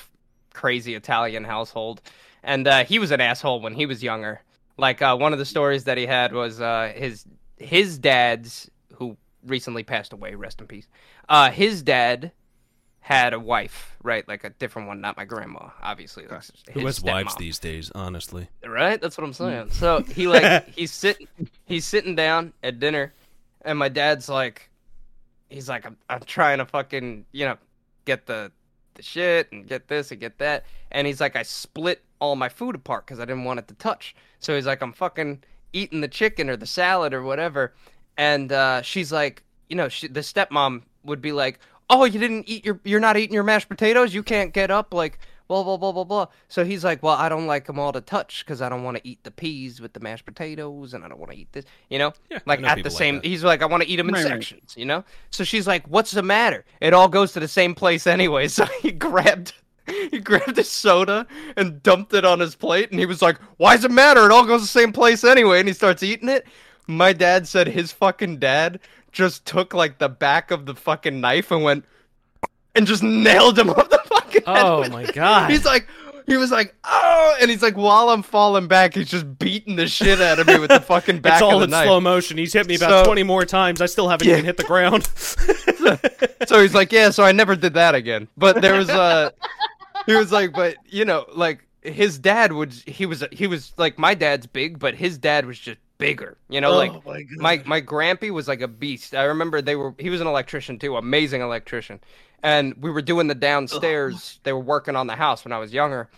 crazy Italian household, and uh, he was an asshole when he was younger. Like uh, one of the stories that he had was uh, his his dad's who recently passed away. Rest in peace. Uh, his dad had a wife, right? Like a different one, not my grandma, obviously. Like Who his has wives these days, honestly? Right? That's what I'm saying. So he like [laughs] he's sitting he's sitting down at dinner and my dad's like he's like I'm I'm trying to fucking, you know, get the the shit and get this and get that and he's like I split all my food apart cuz I didn't want it to touch. So he's like I'm fucking eating the chicken or the salad or whatever and uh she's like, you know, she, the stepmom would be like, "Oh, you didn't eat your you're not eating your mashed potatoes? You can't get up like blah blah blah blah blah. So he's like, well, I don't like them all to touch because I don't want to eat the peas with the mashed potatoes, and I don't want to eat this, you know. Yeah, like know at the same, that. he's like, I want to eat them in Right, right. sections, you know. So she's like, what's the matter? It all goes to the same place anyway. [laughs] So he grabbed. He grabbed his soda and dumped it on his plate, and he was like, "Why does it matter? It all goes the same place anyway." And he starts eating it. My dad said his fucking dad just took like the back of the fucking knife and went and just nailed him [laughs] up the fucking head. Oh my it. God. He's like, he was like, oh, and he's like, while I'm falling back, he's just beating the shit out of me with the [laughs] fucking back it's all in knife. slow motion. He's hit me about So- 20 more times. I still haven't Yeah. even hit the ground. [laughs] so he's like, yeah, so I never did that again. But there was uh he was like, but you know, like his dad would he was he was like my dad's big, but his dad was just bigger. You know, like Oh my my my grampy was like a beast. I remember they were he was an electrician too, amazing electrician. And we were doing the downstairs. Oh. They were working on the house when I was younger.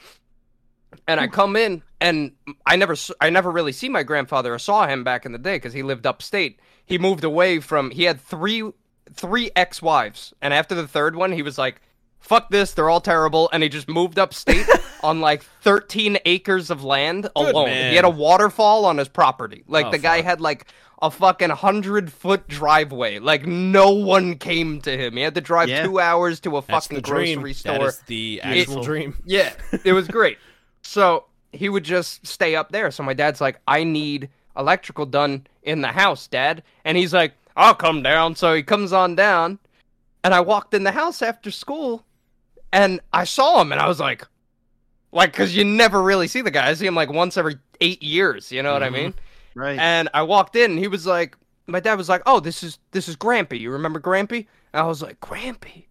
And I hmm. come in and I never I never really see my grandfather or saw him back in the day cuz he lived upstate. He moved away from he had 3 3 ex-wives and after the third one he was like fuck this, they're all terrible and he just moved upstate on like 13 acres of land alone. man. He had a waterfall on his property. Like Oh, the guy fuck. had like a fucking hundred foot driveway. Like no one came to him. He had to drive Yeah. two hours to a That's fucking the dream. grocery That store. is the actual dream. [laughs] Yeah, it was great. [laughs] so he would just stay up there. So my dad's like, I need electrical done in the house, Dad. And he's like, I'll come down. So he comes on down. And I walked in the house after school and I saw him and I was like, like, cause you never really see the guy. I see him like once every eight years. You know what I Mhm. mean? right. And I walked in and he was like, my dad was like, oh, this is, this is Grampy. You remember Grampy? And I was like, Grampy?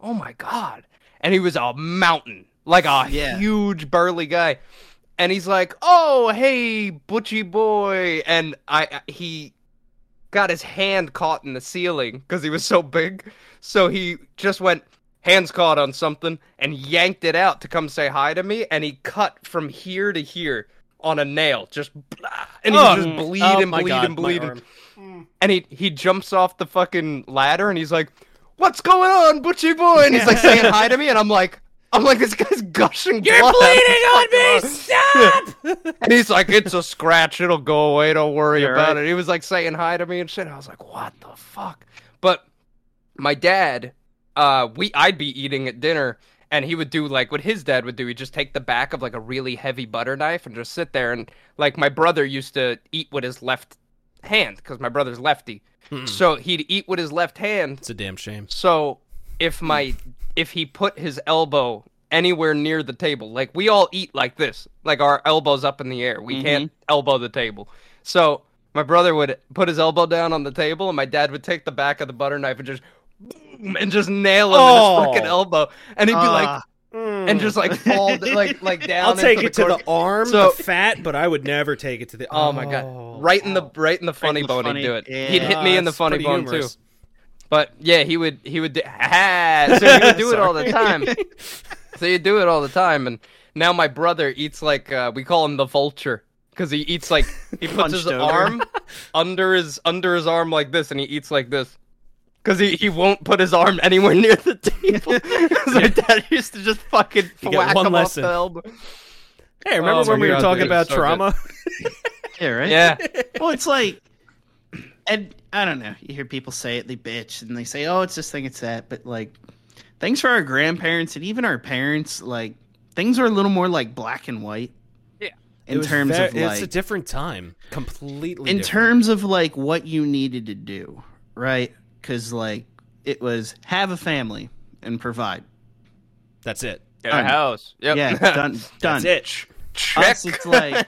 Oh my God. And he was a mountain, like a Yeah. huge burly guy. And he's like, "Oh, hey, butchy boy," and I I- he got his hand caught in the ceiling because he was so big. So he just went, hands caught on something, and yanked it out to come say hi to me, and he cut from here to here on a nail, just blah, and he was just mm. bleeding, oh bleeding, God, bleeding. And he he jumps off the fucking ladder, and he's like, "What's going on, Butchie boy?" And he's like [laughs] saying hi to me, and I'm like. I'm like, this guy's gushing You're blood. bleeding on me! [laughs] Stop! And he's like, it's a scratch. It'll go away. Don't worry Yeah, about right. it. He was like saying hi to me and shit. I was like, what the fuck? But my dad, uh, we I'd be eating at dinner, and he would do like what his dad would do. He'd just take the back of like a really heavy butter knife and just sit there. And like my brother used to eat with his left hand because my brother's lefty. So he'd eat with his left hand. It's a damn shame. So if my if he put his elbow anywhere near the table, like we all eat like this, like our elbows up in the air. We can't elbow the table. So my brother would put his elbow down on the table, and my dad would take the back of the butter knife and just boom, [laughs] and just nail him Oh. in his fucking elbow, and he'd be like, Ah, and just like fall, like [laughs] like down. I'll take into it to the arm, So- the fat, but I would never take it to the. Oh my god! Right in the right in the funny the bone, funny- he'd do it. yeah. He'd hit me in the funny bone humerus. too. But yeah, he would he would do, [laughs] ah, so he would do it all the time. so you do it all the time, and now my brother eats like uh, we call him the vulture because he eats like he puts his over. arm under his under his arm like this, and he eats like this. Cause he, he won't put his arm anywhere near the table. [laughs] 'Cause [laughs] my dad used to just fucking You whack one him lesson. off the elbow. Hey, remember Oh when we were God, talking dude, about so trauma? [laughs] yeah, right. Yeah, Well, it's like, and I don't know. You hear people say it, they bitch, and they say, "Oh, it's this thing, it's that." But like, things for our grandparents and even our parents, like things are a little more like black and white. Yeah. In terms ve- of like, it's a different time, completely. in different. terms of like what you needed to do, right? Because like it was have a family and provide. That's it. get a house. Yep. Yeah, [laughs] done. Done. That's it. Check. Us, it's [laughs] like-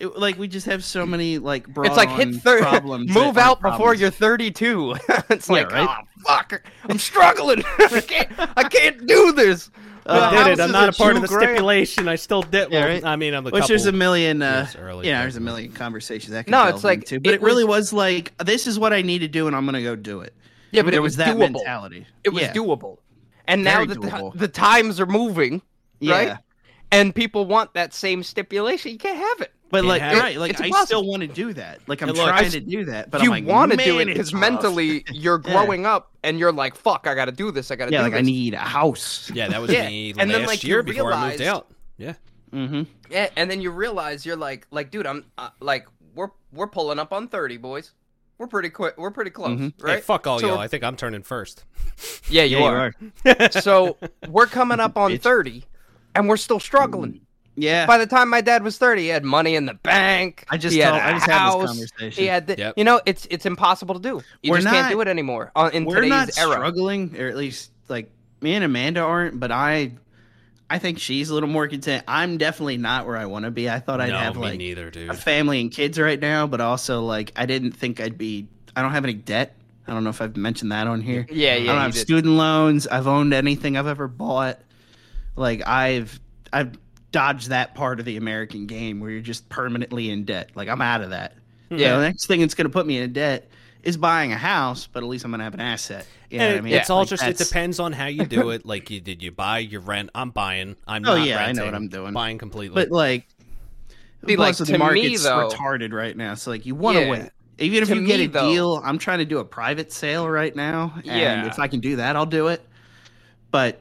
It- like we just have so many like broad It's like hit thir- problems. [laughs] that move aren't out before you're 32. it's Yeah, like, right? oh fuck, I'm struggling. I can't, I can't do this. I The did it. I'm not are a part of the grand. stipulation. I still did. Yeah, right? I mean, I'm a Which couple. there's a million, uh, early, yeah, there's a million conversations that. Can No, it's like, into, but it it, really was- was like this is what I need to do, and I'm gonna go do it. Yeah, but there it was, that doable. mentality. It was yeah. doable. And now Very that the, the times are moving, right? Yeah, And people want that same stipulation. You can't have it. But Can't like it. right, like I impossible. still want to do that. Like I'm And look, trying I- to do that, but you I'm like, want to do "Man, it because mentally [laughs] you're Yeah. growing up and you're like, fuck, I got to do this. I got to yeah, do like this. I need a house. Yeah, that was Yeah, me and then, last like, you year before I moved out. Yeah. Mm-hmm. Yeah, and then you realize you're like, like, dude, I'm uh, like, we're we're pulling up on thirty, boys. We're pretty quick. We're pretty close, Mhm. right? Hey, fuck all So y'all. I think I'm turning first. Yeah, you Yeah, are. so [laughs] we're coming up on Bitch. thirty, and we're still struggling. Yeah, By the time my dad was thirty, he had money in the bank. I just he had told- a I just had this conversation. He had, the, Yep. you know, it's it's impossible to do. You We're just can't do it anymore uh, in we're today's not era. struggling, or at least like me and Amanda aren't. But I, I think she's a little more content. I'm definitely not where I want to be. I thought I'd no, have like neither, dude. a family and kids right now, but also like I didn't think I'd be. I don't have any debt. I don't know if I've mentioned that on here. Yeah, yeah. I yeah, don't have did. student loans. I've owned anything I've ever bought. Like I've I've dodged that part of the American game where you're just permanently in debt. Like I'm out of that. Yeah. Yeah. the next thing that's going to put me in debt is buying a house, but at least I'm going to have an asset. You know and what I mean? it's all Like, just it depends on how you do [laughs] it. Like you did you buy your rent? I'm buying. I'm Oh, not yeah, I know what I'm doing. Buying completely. But like, See, like, the to me, market's though- retarded right now. So like, you want to Yeah. wait. Even if To you get a though- deal, I'm trying to do a private sale right now, and Yeah. if I can do that, I'll do it. But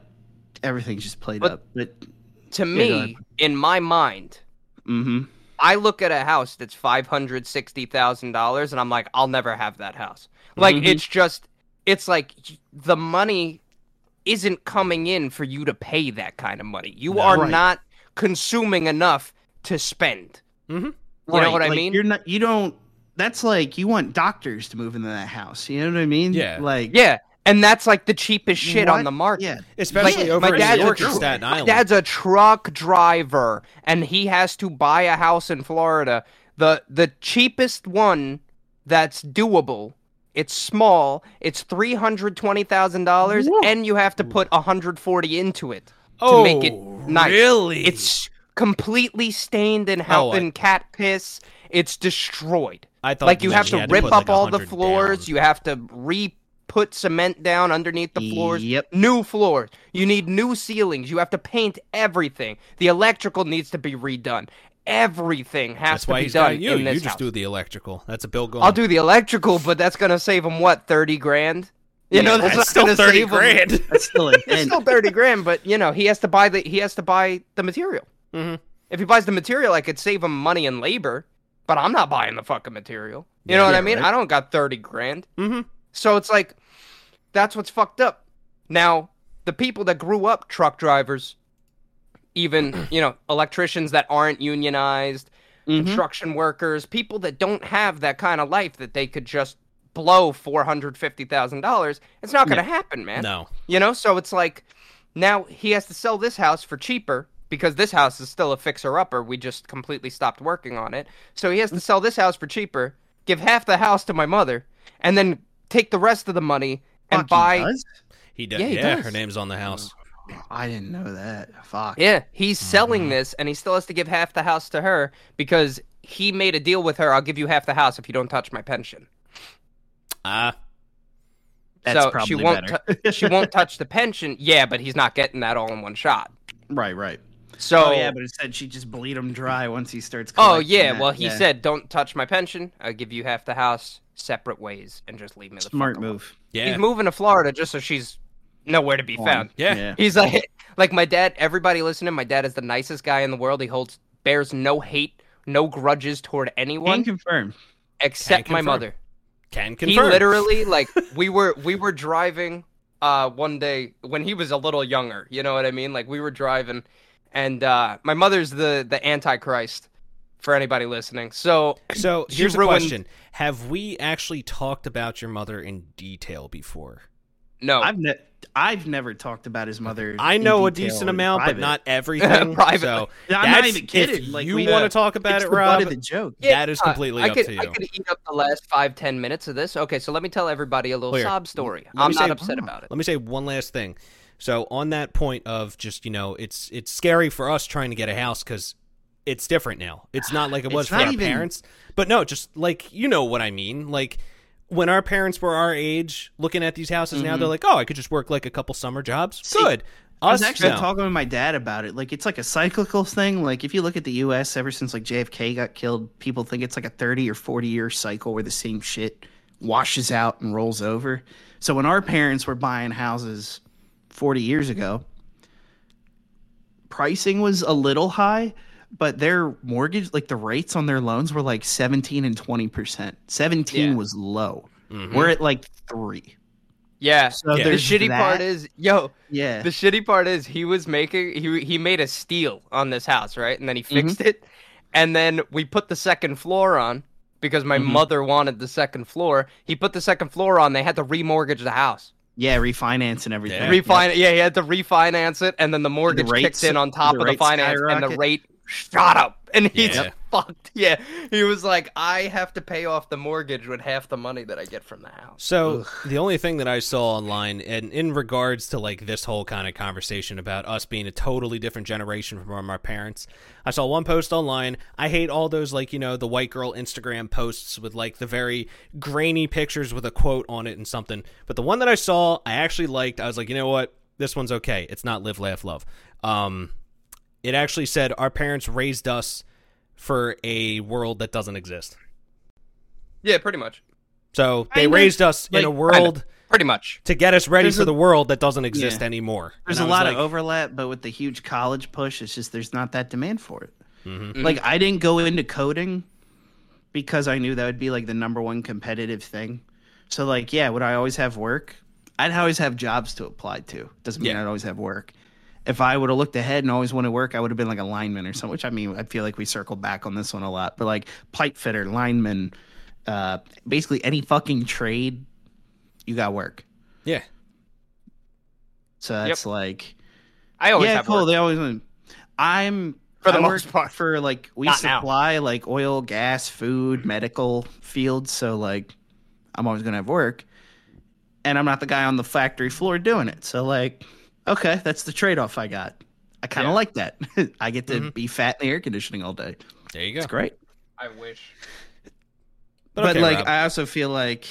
everything's just played But- up. But To me, ahead. in my mind, hmm I look at a house that's five hundred sixty thousand dollars, and I'm like, I'll never have that house. Like Mhm. it's just, it's like the money isn't coming in for you to pay that kind of money. You No. are Right. not consuming enough to spend. hmm You know what I mean? You're not. You don't. That's like you want doctors to move into that house. You know what I mean? Yeah. Like Yeah, and that's like the cheapest shit on the market. Yeah. Especially Like, over my in dad's New a York and tr- Staten My Island. dad's a truck driver, and he has to buy a house in Florida. the The cheapest one that's doable. It's small. It's three hundred twenty thousand dollars, and you have to put hundred forty into it to oh, make it Oh, nice. really? It's completely stained oh, in Oh, how I- in cat piss. It's destroyed I thought like you have to had rip put, up like, all the floors down. you have to re put cement down underneath the floors. Yep. New floors. You need new ceilings. You have to paint everything. The electrical needs to be redone. Everything has That's to why be he's done got you. in You this just house. do the electrical. That's a bill going. I'll do the electrical, but that's gonna save him what thirty grand. You know, that's, That's still thirty save him- grand. [laughs] That's still It's still thirty grand, but you know he has to buy the he has to buy the material. Mhm. If he buys the material, I could save him money and labor, but I'm not buying the fucking material. You know what Yeah, I mean? right. I don't got thirty grand. Mm-hmm. So it's like that's what's fucked up. Now, the people that grew up truck drivers, even, [clears throat] you know, electricians that aren't unionized, Mhm. construction workers, people that don't have that kind of life that they could just blow $450,000, it's not going to happen, man. No. You know, so it's like now he has to sell this house for cheaper because this house is still a fixer upper. We just completely stopped working on it. So he has to sell this house for cheaper, give half the house to my mother, and then take the rest of the money and Fuck, he buy does? He does. Yeah, Yeah, does. her name's on the house. I didn't know that. Fuck. Yeah, he's Mm-hmm. selling this and he still has to give half the house to her because he made a deal with her. I'll give you half the house if you don't touch my pension. Ah, That's so probably she won't better. tou- she won't touch the pension. Yeah, but he's not getting that all in one shot. right, right. So Oh, yeah, but it said she just bleed him dry once he starts. Oh yeah, that. well he Yeah. said don't touch my pension. I'll give you half the house separate ways and just leave me the smart fuck alone." move. yeah. He's moving to Florida just so she's nowhere to be found. Yeah. He's like [laughs] like my dad, everybody listening, my dad is the nicest guy in the world. He holds bears no hate, no grudges toward anyone Can confirm. except my confirm. mother. Can confirm. He literally [laughs] like we were we were driving uh one day when he was a little younger, you know what I mean? Like we were driving and uh my mother's the the antichrist for anybody listening. So So She here's a question: Have we actually talked about your mother in detail before? no. I've ne- I've never talked about his mother. I in know a decent amount, private. but not [laughs] everything. [laughs] Privately. So [laughs] I'm not even kidding. If Like, you we- want to talk about it, the butt Rob, of the joke. that is uh, completely I up could, to I could eat up the last five ten minutes of this. Okay, so let me tell everybody a little Here, sob story. let I'm not say- upset about it. Let me say one last thing. So on that point of just you know, it's it's scary for us trying to get a house because it's different now. It's not like it was for our even- parents. But no, just like you know what I mean. Like when our parents were our age, looking at these houses now, they're mm-hmm. like, oh, I could just work like a couple summer jobs. See, Good. I was actually no. talking with my dad about it. Like it's like a cyclical thing. Like if you look at the U.S. ever since like JFK got killed, people think it's like a thirty or forty year cycle where the same shit washes out and rolls over. So when our parents were buying houses forty years ago, pricing was a little high, but their mortgage, like the rates on their loans, were like seventeen and twenty percent. Seventeen Yeah. was low. Mhm. We're at like three. Yeah. So Yeah. The shitty part is, yo, yeah. the shitty part is he was making he he made a steal on this house, right? And then he Mm-hmm. fixed it, and then we put the second floor on because my Mhm. mother wanted the second floor. He put the second floor on. They had to remortgage the house. Yeah, refinance and everything. Yeah. Refine, yeah, he had to refinance it, and then the mortgage rates- kicked in on top the of the finance, and the rate shot up, and he's Yeah. fucked. Yeah, he was like, I have to pay off the mortgage with half the money that I get from the house. So the only thing that I saw online, and in regards to like this whole kind of conversation about us being a totally different generation from our parents, I saw one post online. I hate all those like you know the white girl Instagram posts with like the very grainy pictures with a quote on it and something. But the one that I saw, I actually liked. I was like, you know what, this one's okay. It's not live, laugh, love. Um, it actually said our parents raised us for a world that doesn't exist. Yeah, pretty much, So they Kinda. raised us in a world pretty much. to get us ready There's for a- the world that doesn't exist Yeah. anymore. There's And a I was lot like, of overlap, but with the huge college push, it's just there's not that demand for it. Mhm. Mhm. Like I didn't go into coding because I knew that would be like the number one competitive thing. So like, yeah, would I always have work? I'd always have jobs to apply to. Doesn't mean Yeah. I'd always have work. If I would have looked ahead and always wanted to work, I would have been like a lineman or something. Which I mean, I feel like we circled back on this one a lot. But like pipe fitter, lineman, uh, basically any fucking trade, you got work. Yeah. So that's like I always yeah, cool. work. They always. I'm For the I most part. for like we Not now. supply like oil, gas, food, medical fields. So like, I'm always gonna have work, and I'm not the guy on the factory floor doing it. So like, okay, that's the trade off I got. I kind of Yeah. like that. [laughs] I get to Mhm. be fat in the air conditioning all day. There you go. It's great. I wish. But, But, okay, like, Rob. I also feel like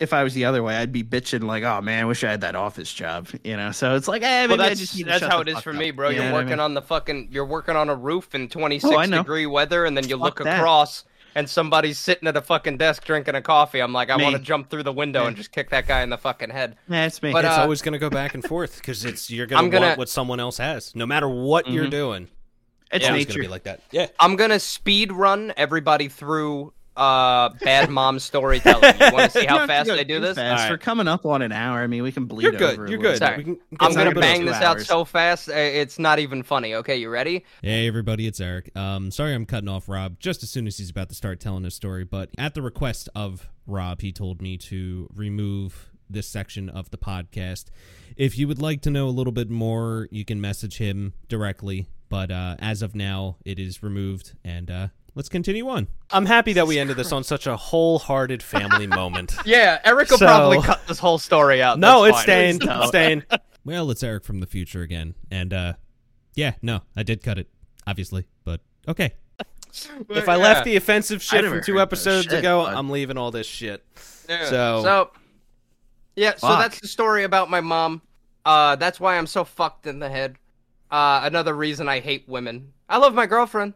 if I was the other way, I'd be bitching like, "Oh man, I wish I had that office job." You know, so it's like, eh, maybe Well, I that's just that's how it is for up. me, bro. You You're know what I working mean? on the fucking. You're working on a roof in 26 Oh, degree weather, and then you look Fuck that. across, and somebody's sitting at a fucking desk drinking a coffee. I'm like, I want to jump through the window Yeah. and just kick that guy in the fucking head. Yeah, it's me. But, it's uh, always going to go back and forth because it's you're going to want what someone else has, no matter what you're Mhm. doing. it's It's always gonna be like that. Yeah. I'm gonna speed run everybody through uh bad mom storytelling. You want to see [laughs] how don't have to fast go I do this? fast. Alright. We're coming up on an hour. I mean, we can bleed You're good. a You're little good. Sorry. We can I'm gonna little bit bang this two out so fast, uh, it's not even funny. Okay, you ready? Hey everybody, it's Eric. Um, sorry I'm cutting off Rob just as soon as he's about to start telling his story, but at the request of Rob, he told me to remove this section of the podcast. If you would like to know a little bit more, you can message him directly, but uh, as of now, it is removed, and uh, let's continue on. I'm happy that we ended this on such a wholehearted family [laughs] moment. Yeah, Eric will So- probably cut this whole story out. No, That's it's fine. staying. It's staying. [laughs] Well, it's Eric from the future again, and uh, yeah, no, I did cut it, obviously, but okay. If I Yeah. left the offensive shit never from two heard that episodes shit, ago, bud. I'm leaving all this shit. Yeah. So- so yeah, so Fuck. that's the story about my mom. Uh, that's why I'm so fucked in the head. Uh, another reason I hate women. I love my girlfriend,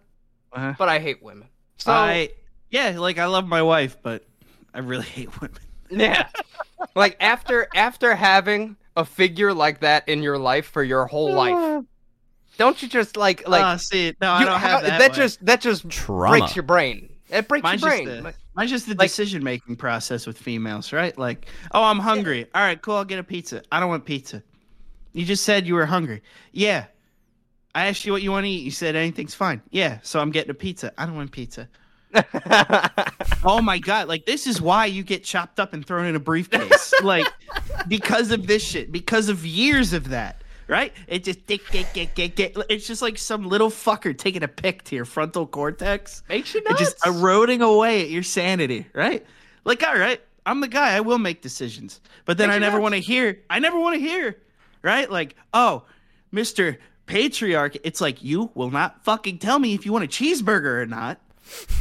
Uh, but I hate women. So I yeah, like I love my wife, but I really [laughs] hate women. yeah, like after after having a figure like that in your life for your whole life, don't you just like like uh, see, no, I you- don't have how- that. way. just that just Trauma. breaks your brain. It breaks Mine's your just brain. the, mine's just the Like- decision making process with females, right? Like, oh, I'm hungry. All right, cool. I'll get a pizza. I don't want pizza. You just said you were hungry. Yeah. I asked you what you want to eat. You said anything's fine. Yeah. So I'm getting a pizza. I don't want pizza. [laughs] Oh my god! Like this is why you get chopped up and thrown in a briefcase. [laughs] like because of this shit. Because of years of that. Right? It just dick, dick, dick, dick, dick. It's just like some little fucker taking a pick to your frontal cortex Makes you nuts. just eroding away at your sanity, right? Like, all right, I'm the guy. I will make decisions, but then Makes I never want to hear. I never want to hear, right? Like, oh, Mister Patriarch, it's like you will not fucking tell me if you want a cheeseburger or not.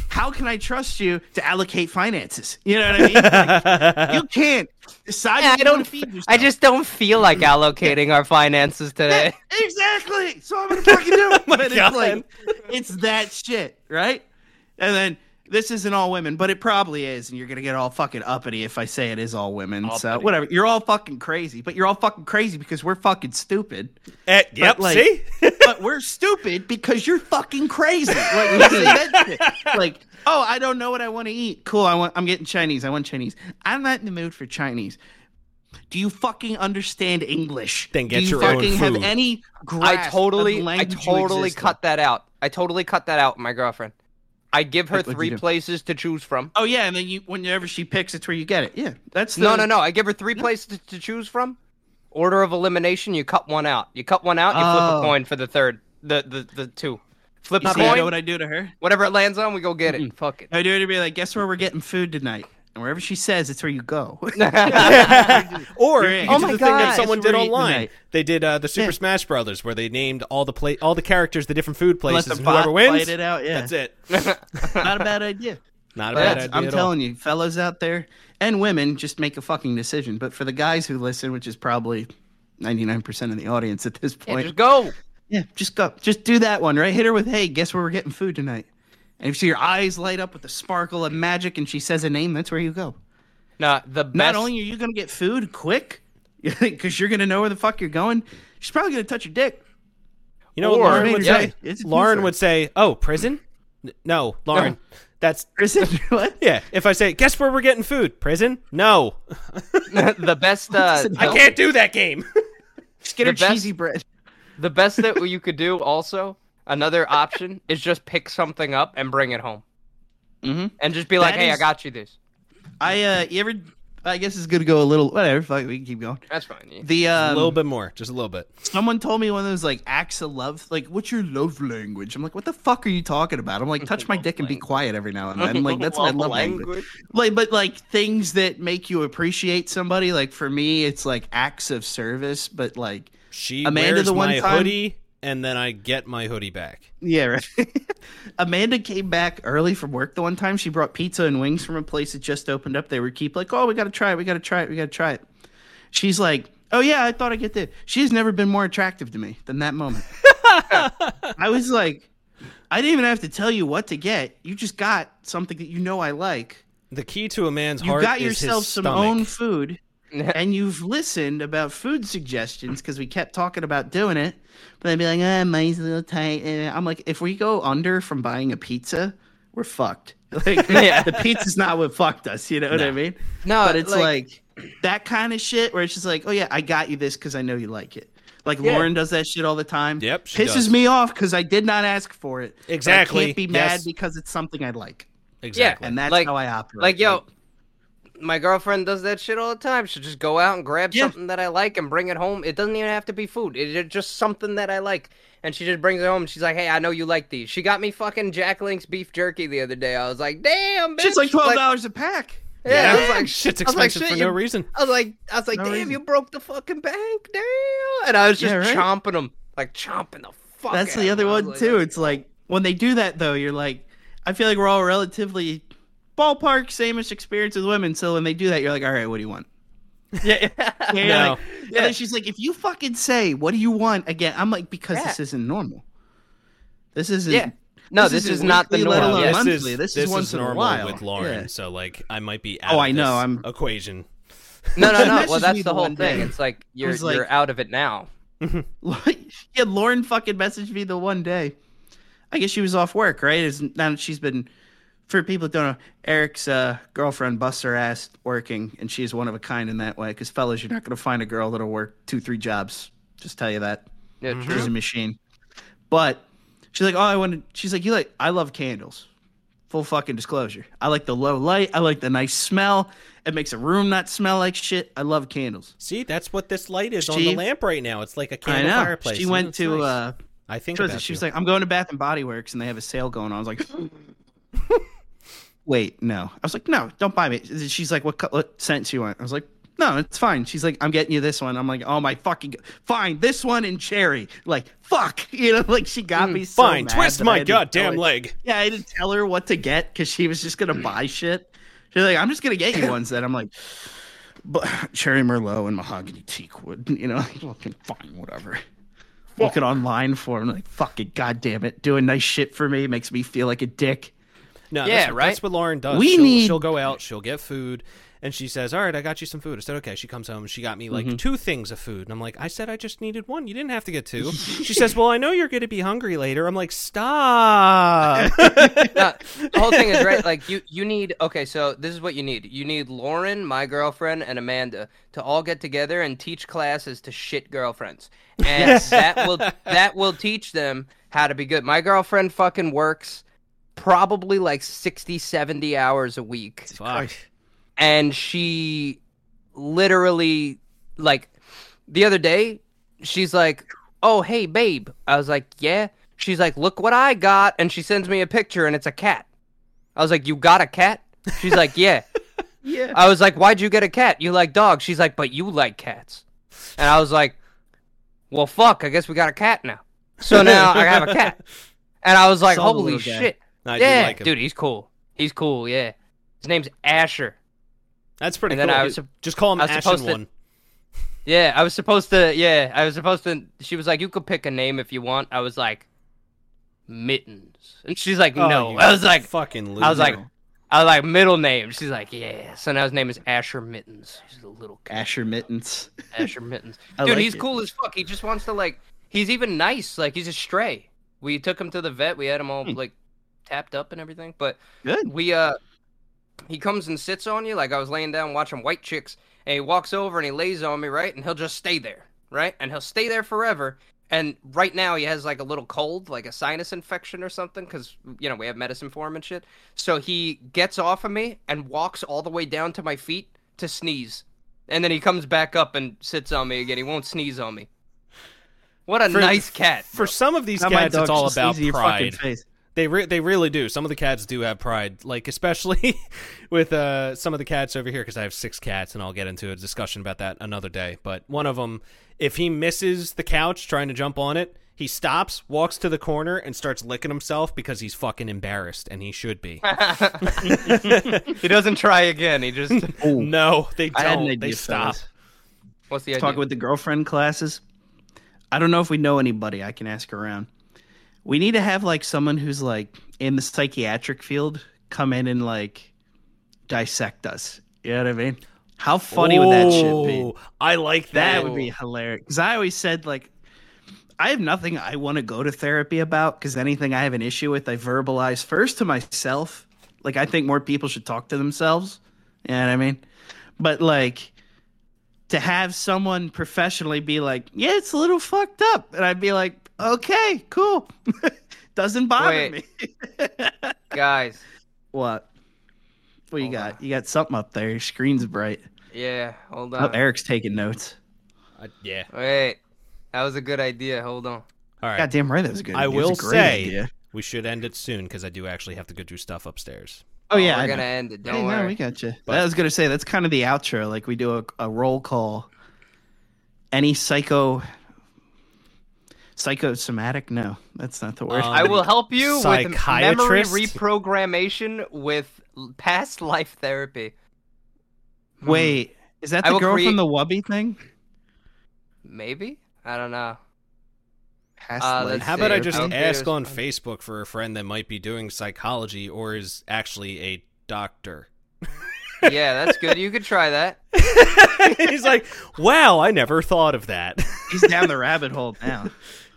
How can I trust you to allocate finances? You know what I mean? Like, [laughs] you can't decide. Yeah, what I don't. wanna I just don't feel like allocating our finances today. exactly. So I'm gonna fucking do it. but it's God. like it's that shit, right? And then this isn't all women, but it probably is, and you're gonna get all fucking uppity if I say it is all women. so whatever. You're all fucking crazy, but you're all fucking crazy because we're fucking stupid. Eh, yep. like- see? [laughs] but we're stupid because you're fucking crazy. Like, we say that [laughs] like, oh, I don't know what I want to eat. Cool, I want. I'm getting Chinese. I want Chinese. I'm not in the mood for Chinese. Do you fucking understand English? Then get Do you your own fucking have any grasp I of totally, the I language you totally exist in? cut that out. I totally cut that out. My girlfriend. I give her Like, what'd three places to choose from. Oh yeah, and then you whenever she picks, it's where you get it. Yeah, that's the, No, no, no. I give her three places to, to choose from. Order of elimination. You cut one out. You cut one out. You flip Oh. a coin for the third. The the the two. Flip You a see, you coin. know what I do to her? Whatever it lands on, we go get it. Fuck it. I do it to be like, guess where we're getting food tonight, and wherever she says, it's where you go. [laughs] [laughs] or You're in. you Oh my the thing that God. someone did online. tonight. They did uh, the Super Yeah. Smash Brothers, where they named all the play all the characters, the different food Let places, the and bot whoever wins, fight it out. Yeah, that's it. [laughs] Not a bad idea. Not a But bad idea I'm at telling you, fellas out there and women, just make a fucking decision. But for the guys who listen, which is probably 99% of the audience at this Yeah, point, just go. yeah, just go, just do that one, right? Hit her with, "Hey, guess where we're getting food tonight?" And if you see your eyes light up with the sparkle of magic, and she says a name, that's where you go. No, the best. Not only are you gonna get food quick, [laughs] because you're gonna know where the fuck you're going, she's probably gonna touch your dick. You know what Lauren would say? it's a Lauren doofer. would say, "Oh, prison? No, Lauren. That's [laughs] Prison? [laughs] what? yeah. If I say, guess where we're getting food? Prison? No, the best. Uh, I can't do that game. Just get her The best- cheesy bread. The best that you could do also, another option is just pick something up and bring it home. Mm-hmm. And just be like, That hey, I got you this. I uh, you ever? I guess it's gonna go a little. Whatever. Fuck, we can keep going. That's fine. The um, a little bit more, just a little bit. Someone told me one of those like acts of love. Like, what's your love language? I'm like, what the fuck are you talking about? I'm like, touch my [laughs] dick and be quiet every now and then. Like, that's my love language. Like, but like things that make you appreciate somebody. Like for me, it's like acts of service. But like, She Amanda wears the one my time- hoodie, and then I get my hoodie back. yeah, right. [laughs] Amanda came back early from work the one time. She brought pizza and wings from a place that just opened up. They were keep like, oh, we got to try it. We got to try it. We got to try it. She's like, oh yeah, I thought I'd get this. She's never been more attractive to me than that moment. [laughs] I was like, I didn't even have to tell you what to get. You just got something that you know I like. The key to a man's You heart got yourself his some stomach. own food, [laughs] and you've listened about food suggestions because we kept talking about doing it. But I'd be like, ah, mine's a little tight. And I'm like, if we go under from buying a pizza, we're fucked. [laughs] Like, [laughs] Yeah. the pizza's not what fucked us. You know what I mean? No, but it's like- like, that kind of shit where it's just like, oh yeah, I got you this because I know you like it. Like Yeah. Lauren does that shit all the time. Yep, she pisses does. me off because I did not ask for it. Exactly, I can't be mad yes. because it's something I like, Exactly. and that's Like- how I operate. Like, yo, my girlfriend does that shit all the time. She'll just go out and grab Yeah. something that I like and bring it home. It doesn't even have to be food. It's just something that I like. And she just brings it home. And she's like, hey, I know you like these. She got me fucking Jack Link's beef jerky the other day. I was like, damn, bitch. shit's like twelve dollars a pack. yeah, I was like, shit's I was like, expensive shit, for no you- reason. I was like, I was like, No damn, reason. you broke the fucking bank, damn. And I was just Yeah, right? chomping them, like chomping the fuck. That's out the other them. I was one like, too. It's like when they do that though, you're like, I feel like we're all relatively ballpark sameish experience with women. So when they do that, you're like, all right, what do you want? [laughs] Yeah, Yeah, [laughs] you're No. like- And then she's like, if you fucking say, what do you want again? I'm like, because Yeah. this isn't normal. This isn't. Yeah. No, this, isn't is not the weekly, let alone Yeah. monthly. This is once in a normal while. with Lauren. Yeah. So like, I might be oh, out Oh, of I know, this I'm- equation. [laughs] No, no, She no. Well, that's the the whole thing. day. It's like you're like- you're out of it now. yeah, Lauren fucking messaged me the one day. I guess she was off work, right? Is now she's been for people that don't know, Eric's uh, girlfriend busts her ass working, and she's one of a kind in that way. Because fellas, you're not going to find a girl that'll work two, three jobs. Just tell you that Yeah, Mm-hmm. true. she's a machine. But she's like, oh, I want. to She's like, you like? I love candles. Full fucking disclosure. I like the low light. I like the nice smell. It makes a room not smell like shit. I love candles. See, that's what this light is on She- the lamp right now. It's like a I candle know. fireplace. She went to. nice. uh I think What was She was you. like, I'm going to Bath and Body Works and they have a sale going on. I was like, [laughs] wait, no. I was like, no, don't buy me. She's like, what, what scent you want? I was like, no, it's fine. She's like, I'm getting you this one. I'm like, oh my fucking, fine, this one in cherry. Like, fuck, [laughs] you know, like she got me so Mm, Fine, twist my goddamn leg. Yeah, I didn't tell her what to get because she was just gonna [clears throat] buy shit. She's like, I'm just gonna get you [clears throat] ones that I'm like, but cherry merlot and mahogany teak wood. You know, like, fucking fine, whatever. Looking online for him, like fucking goddamn it, doing nice shit for me makes me feel like a dick. No, Yeah, that's, what- right? That's what Lauren does. We she'll, need- she'll go out, she'll get food, and she says, "All right, I got you some food." I said, "Okay." She comes home, she got me Mm-hmm. like two things of food, and I'm like, "I said I just needed one. You didn't have to get two. [laughs] she says, "Well, I know you're going to be hungry later." I'm like, "Stop." [laughs] No, the whole thing is right. Like you, you need. Okay, so this is what you need. You need Lauren, my girlfriend, and Amanda to all get together and teach classes to shit girlfriends, and [laughs] that will that will teach them how to be good. My girlfriend fucking works probably like 60, 70 hours a week. Fuck. and she literally like the other day she's like oh hey babe. I was like yeah. She's like look what i got and she sends me a picture and it's a cat. I was like you got a cat? She's like yeah. [laughs] Yeah. i was like why'd you get a cat? You like dogs. She's like but you like cats. And i was like well fuck i guess we got a cat now. So now i have a cat. [laughs] And i was like holy little guy. shit I do yeah like him. dude he's cool he's cool yeah his name's asher That's pretty And then cool. I was sup- just call him I was Ashen supposed to- One. Yeah, I was supposed to. Yeah, I was supposed to. She was like, "You could pick a name if you want." I was like, "Mittens," and she's like, Oh, "No." you I was like, fucking. Loser. I was like, I was like, middle name. She's like, "Yeah." So now his name is Asher Mittens. He's a little cat, Asher mittens. Asher Mittens. [laughs] Dude, like he's it. cool as fuck. He just wants to like. He's even nice. Like he's a stray. We took him to the vet. We had him all Hmm. like tapped up and everything. But Good. we uh he comes and sits on you like I was laying down watching White Chicks and he walks over and he lays on me, right? And he'll just stay there, right? And he'll stay there forever. And right now he has like a little cold, like a sinus infection or something cuz you know, we have medicine for him and shit. So he gets off of me and walks all the way down to my feet to sneeze. And then he comes back up and sits on me again. He won't sneeze on me. What a For- nice cat. For some of these Not my cats, it's all about sneeze in pride. Face. They re- they really do. Some of the cats do have pride, like especially [laughs] with uh, some of the cats over here because I have six cats, and I'll get into a discussion about that another day. But one of them, if he misses the couch trying to jump on it, He stops, walks to the corner, and starts licking himself because he's fucking embarrassed, and he should be. [laughs] he doesn't try again. He just [laughs] no, they I had an don't. idea, They stop. fellas. what's the idea? Talking with the girlfriend classes. I don't know if we know anybody. I can ask around. We need to have like someone who's like in the psychiatric field come in and like dissect us. You know what I mean? How funny would that shit be? I like that. That would be hilarious. Because I always said like, I have nothing I want to go to therapy about. Because anything I have an issue with, I verbalize first to myself. Like I think more people should talk to themselves. You know what I mean? But like to have someone professionally be like, "Yeah, it's a little fucked up," and I'd be like, "Okay, cool." [laughs] Doesn't bother Wait. me. [laughs] Guys, what? What you Hold got? You got something up there. Your screen's bright. yeah, hold Oh, on. Eric's taking notes. Uh, yeah. Wait, that was a good idea. Hold on. All right. Goddamn right, that was a good. I idea. It will a great say idea. we should end it soon because I do actually have to go do stuff upstairs. Oh yeah, we're I gonna know. end it. Don't Hey, no, worry. we got you. But- I was gonna say that's kind of the outro. Like we do a, a roll call. Any psycho, psychosomatic? No, that's not the word. Um, I will help you with memory Psychiatrist? reprogrammation with past [laughs] life therapy. Hmm, Wait, is that the girl create- from the Wubby thing? maybe I don't know. Past Uh, life How about I just Okay, ask on one. Facebook for a friend that might be doing psychology or is actually a doctor? [laughs] Yeah, that's good. You could try that. [laughs] He's like, wow, I never thought of that. He's down the rabbit hole now.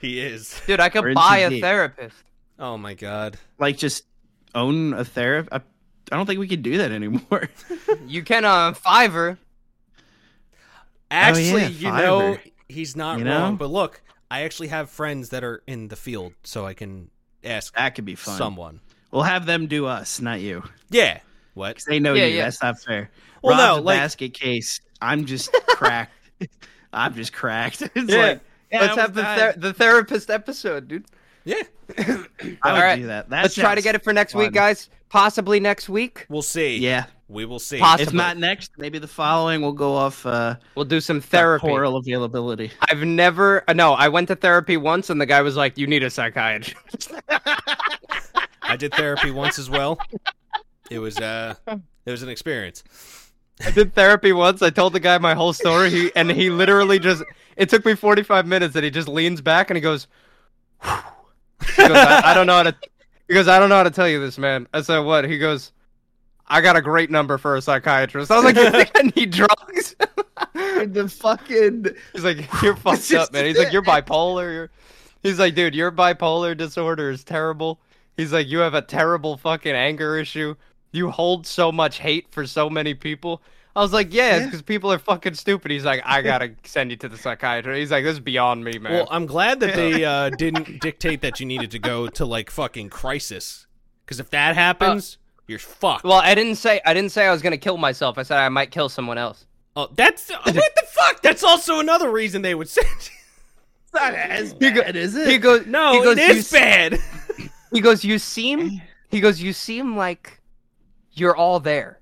He is. [laughs] Dude, I We're could in buy too a deep. therapist. Oh my god. Like just own a therapist. I, I don't think we can do that anymore. [laughs] You can on Fiverr. Actually, oh, yeah, you know, Fiverr. he's not You wrong. But look, I actually have friends that are in the field, so I can ask that could be fun. someone. We'll have them do us, not you. Yeah. What? They know Yeah, you. yeah. That's not fair. Well, Rob's no, a like- basket case. I'm just [laughs] cracked. I'm just cracked. It's Yeah. like yeah, Let's have the ther- the therapist episode, dude. Yeah. [laughs] I would All right. do that. that Let's try to get it for next week, guys. Possibly next week. We'll see. Yeah. We will see. Possibly. If not next, maybe the following. We'll go off uh, We'll do some therapy. oral availability. I've never. uh, No, I went to therapy once, and the guy was like, "You need a psychiatrist." [laughs] I did therapy once as well. It was uh [laughs] it was an experience. I did therapy once. I told the guy my whole story, he, and he literally just. It took me 45 minutes, and he just leans back and he goes. He goes I, I don't know how to. He goes, I don't know how to tell you this, man. I said, what? He goes, I got a great number for a psychiatrist. I was like, you think I need drugs? the fucking He's like, you're fucked up, man. He's like, you're bipolar. You're... He's like, dude, your bipolar disorder is terrible. He's like, you have a terrible fucking anger issue. You hold so much hate for so many people. I was like, yeah, Yeah. because people are fucking stupid. He's like, I gotta [laughs] send you to the psychiatrist. He's like, this is beyond me, man. Well, I'm glad that they [laughs] uh didn't dictate that you needed to go to like fucking crisis. Cuz if that happens, you're fucked. well, I didn't say I didn't say I was gonna kill myself. I said I might kill someone else. oh, that's what the fuck? That's also another reason they would send you. not as bad, is it? He goes, No, he goes, it "You is s- bad. [laughs] He goes, you seem. He goes, you seem like you're all there.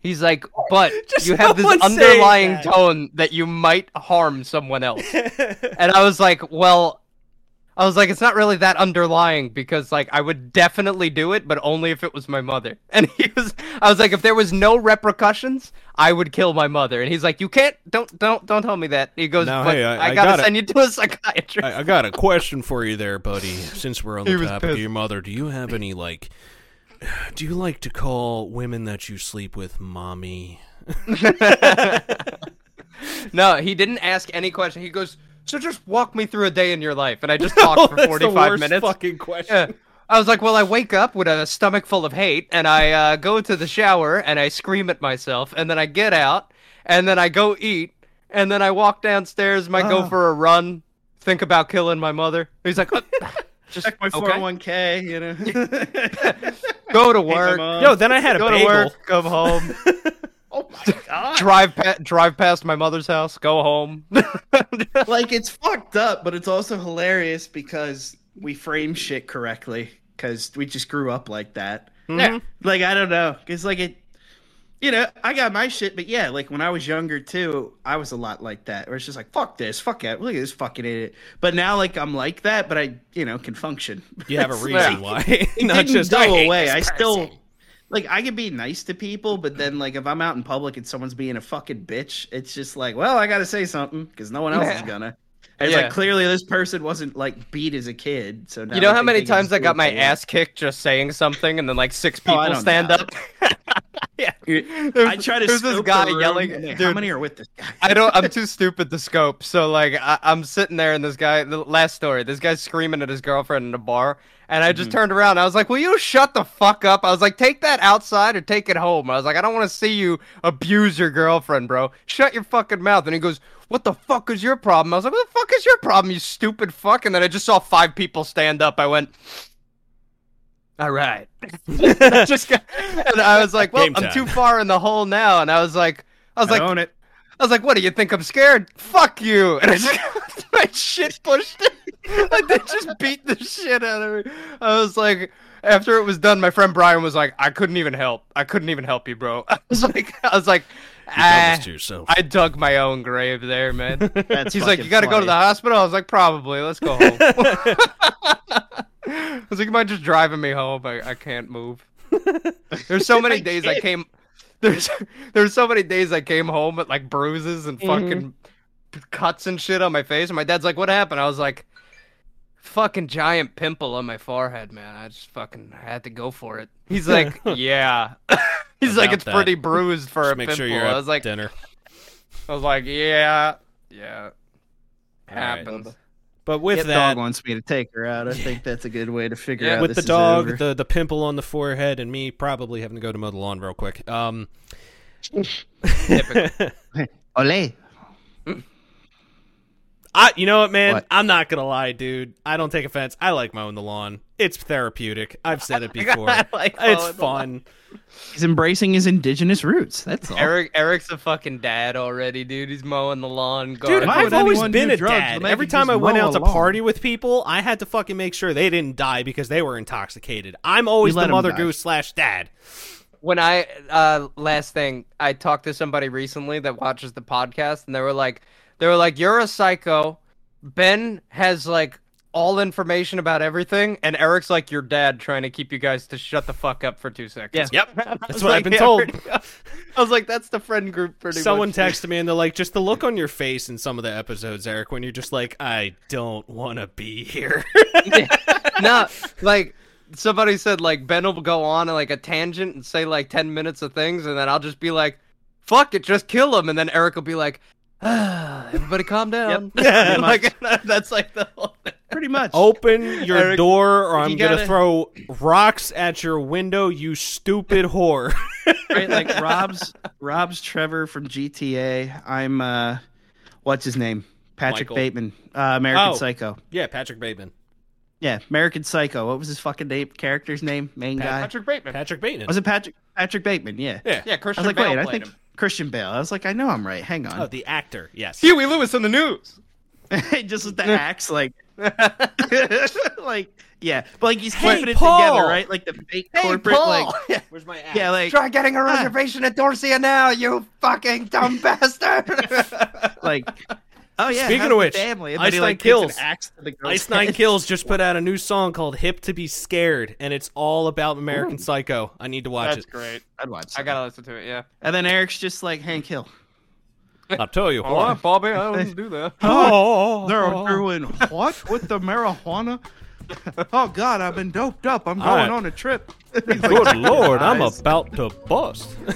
He's like, [laughs] but Just you have this underlying that. tone that you might harm someone else. [laughs] and I was like, well, I was like, it's not really that underlying because like I would definitely do it, but only if it was my mother. [laughs] And he was, I was like, if there was no repercussions, I would kill my mother. And he's like, you can't, don't, don't, don't tell me that. He goes, No, but hey, I, I- I gotta gotta- send you to a psychiatrist. I, I got a question for you there, buddy. Since we're on the was topic of your mother, do you have any like do you like to call women that you sleep with mommy? [laughs] No, he didn't ask any question. He goes, "So just walk me through a day in your life," and I just [laughs] talked for That's the forty-five minutes. fucking question. Yeah. I was like, "Well, I wake up with a stomach full of hate, and I uh, go to the shower and I scream at myself, and then I get out, and then I go eat, and then I walk downstairs, might go Oh. for a run, think about killing my mother." He's like, "Uh, [laughs] "Just Check my 401k, you know. [laughs] go to work. Yo, then I had a go to bagel. work, come home, [laughs] oh my god. drive pa- drive past my mother's house, go home." [laughs] like it's fucked up, but it's also hilarious because we frame shit correctly because we just grew up like that. Mm-hmm. Yeah. Like I don't know, because like it, you know, I got my shit, but yeah, like when I was younger too, I was a lot like that. Where it's just like, fuck this, fuck that, look at this fucking idiot. But now, like I'm like that, but I, you know, can function. You have a [laughs] reason like- why. It [laughs] Not didn't just go I away. I still like I can be nice to people, but then like if I'm out in public and someone's being a fucking bitch, it's just like, well, I got to say something because no one else is gonna. And it's Yeah. like clearly this person wasn't like beat as a kid, so now You know how many times I got my ass kicked just saying something, and then like six oh, people don't stand doubt up. [laughs] [laughs] yeah, I try to there's this guy the room, yelling. Dude, how many are with this guy? I don't. I'm too [laughs] stupid to scope. So like, I, I'm sitting there, and this guy. The last story. This guy's screaming at his girlfriend in a bar, and I Mm-hmm. just turned around. I was like, "Will you shut the fuck up?" I was like, "Take that outside or take it home." I was like, "I don't want to see you abuse your girlfriend, bro. Shut your fucking mouth." And he goes, "What the fuck is your problem?" I was like, "What the fuck is your problem, you stupid fuck?" And then I just saw five people stand up. I went. All right. I [laughs] [laughs] just got, and I was like, "Well, Game I'm time. too far in the hole now." And I was like, "I was I like, own it. I was like, what do you think I'm scared? Fuck you! [laughs] And I just my shit pushed in. like they just beat the shit out of me. I was like, after it was done, my friend Brian was like, I couldn't even help. I couldn't even help you, bro. I was like, I was like, You done this to yourself. I dug my own grave there, man. [laughs] That's He's like, you gotta go to the hospital. I was like, probably. Let's go home. [laughs] I was like, you mind just driving me home? I, I can't move. There's so [laughs] many I days I can't. came. There's there's so many days I came home with like bruises and fucking mm-hmm. cuts and shit on my face, and my dad's like, "What happened?" I was like, "Fucking giant pimple on my forehead, man. I just fucking had to go for it." He's [laughs] like, "Yeah." [laughs] He's like, "It's that. pretty bruised for Just a make pimple." sure you're I was like, dinner. I was like, "Yeah, yeah." All right. Happens. But with If that, dog wants me to take her out. I think that's a good way to figure Yeah, out with this the is dog, over. the the pimple on the forehead, and me probably having to go to mow the lawn real quick. Um, [laughs] Ole. I, you know what, man? What? I'm not gonna lie, dude. I don't take offense. I like mowing the lawn. It's therapeutic. I've said it [laughs] before. I like it's fun. He's embracing his indigenous roots. That's all. Eric Eric's a fucking dad already, dude. He's mowing the lawn. Dude, gardening. Why would I've always been a drugs dad. when Every time I went out to lawn? party with people, I had to fucking make sure they didn't die because they were intoxicated. I'm always let the 'em mother goose slash dad. when I uh last thing I talked to somebody recently that watches the podcast and they were like they were like you're a psycho. Ben has like all information about everything and Eric's like your dad trying to keep you guys to shut the fuck up for 2 seconds. Yeah. Yep, [laughs] that's was what I've been told. pretty- [laughs] I was like that's the friend group pretty Someone much. texted me and they're like, just the look on your face in some of the episodes, Eric, when you're just like, I don't want to be here. [laughs] no, like somebody said like Ben will go on like a tangent and say like 10 minutes of things and then I'll just be like fuck it just kill him and then Eric will be like [sighs] everybody calm down Yep. [laughs] [laughs] like [laughs] that's like the whole thing. Pretty much. Open your Eric, door or I'm going to throw rocks at your window, you stupid whore. right? Like Rob's Rob's Trevor from GTA. I'm uh what's his name? Patrick Michael. Bateman. Uh, American Oh. Psycho. yeah, Patrick Bateman. Yeah, American Psycho. What was his fucking name? Character's name? Main guy? Patrick Bateman Patrick Bateman. Was it Patrick Patrick Bateman? Yeah. Yeah. yeah I was like, Bale wait, I think him Christian Bale. I was like, I know I'm right. Hang on. Oh, the actor. Yes. Huey Lewis and the News [laughs] Just with the axe, like, [laughs] like, yeah, but like he's Hey, keeping it Paul! together, right? Like the fake hey corporate, Paul like, [laughs] Where's my yeah, like, try getting a Ah. reservation at Dorsia now you fucking dumb bastard like, oh yeah. Speaking of which, family, Ice, he, Nine like, Kills. axe to the girl's Ice Nine. Kills just put out a new song called "Hip to Be Scared," and it's all about American Psycho. I need to watch that's it. great I'd watch. I gotta listen to it yeah And then Eric's just like Hank Hill. I'll tell you [laughs] what. Bobby I wouldn't do that Oh, [laughs] They're [laughs] doing what with the marijuana? [laughs] Oh God, I've been doped up. I'm going Alright. on a trip. [laughs] Good lord, I'm about to bust. [laughs] all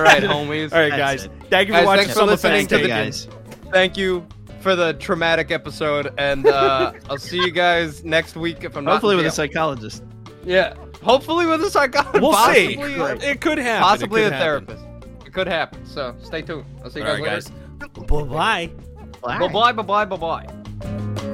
right homies All right, guys. Thank you for Guys, watching thanks for listening to the guys. thank you for the traumatic episode, and uh, I'll see you guys next week if I'm. Hopefully in with a psychologist. yeah, hopefully with a psychologist. We'll see. possibly, It could happen. possibly It a happen. therapist. It could happen. So stay tuned. I'll see you All guys right, later. guys. Bye bye. Bye bye bye bye bye bye.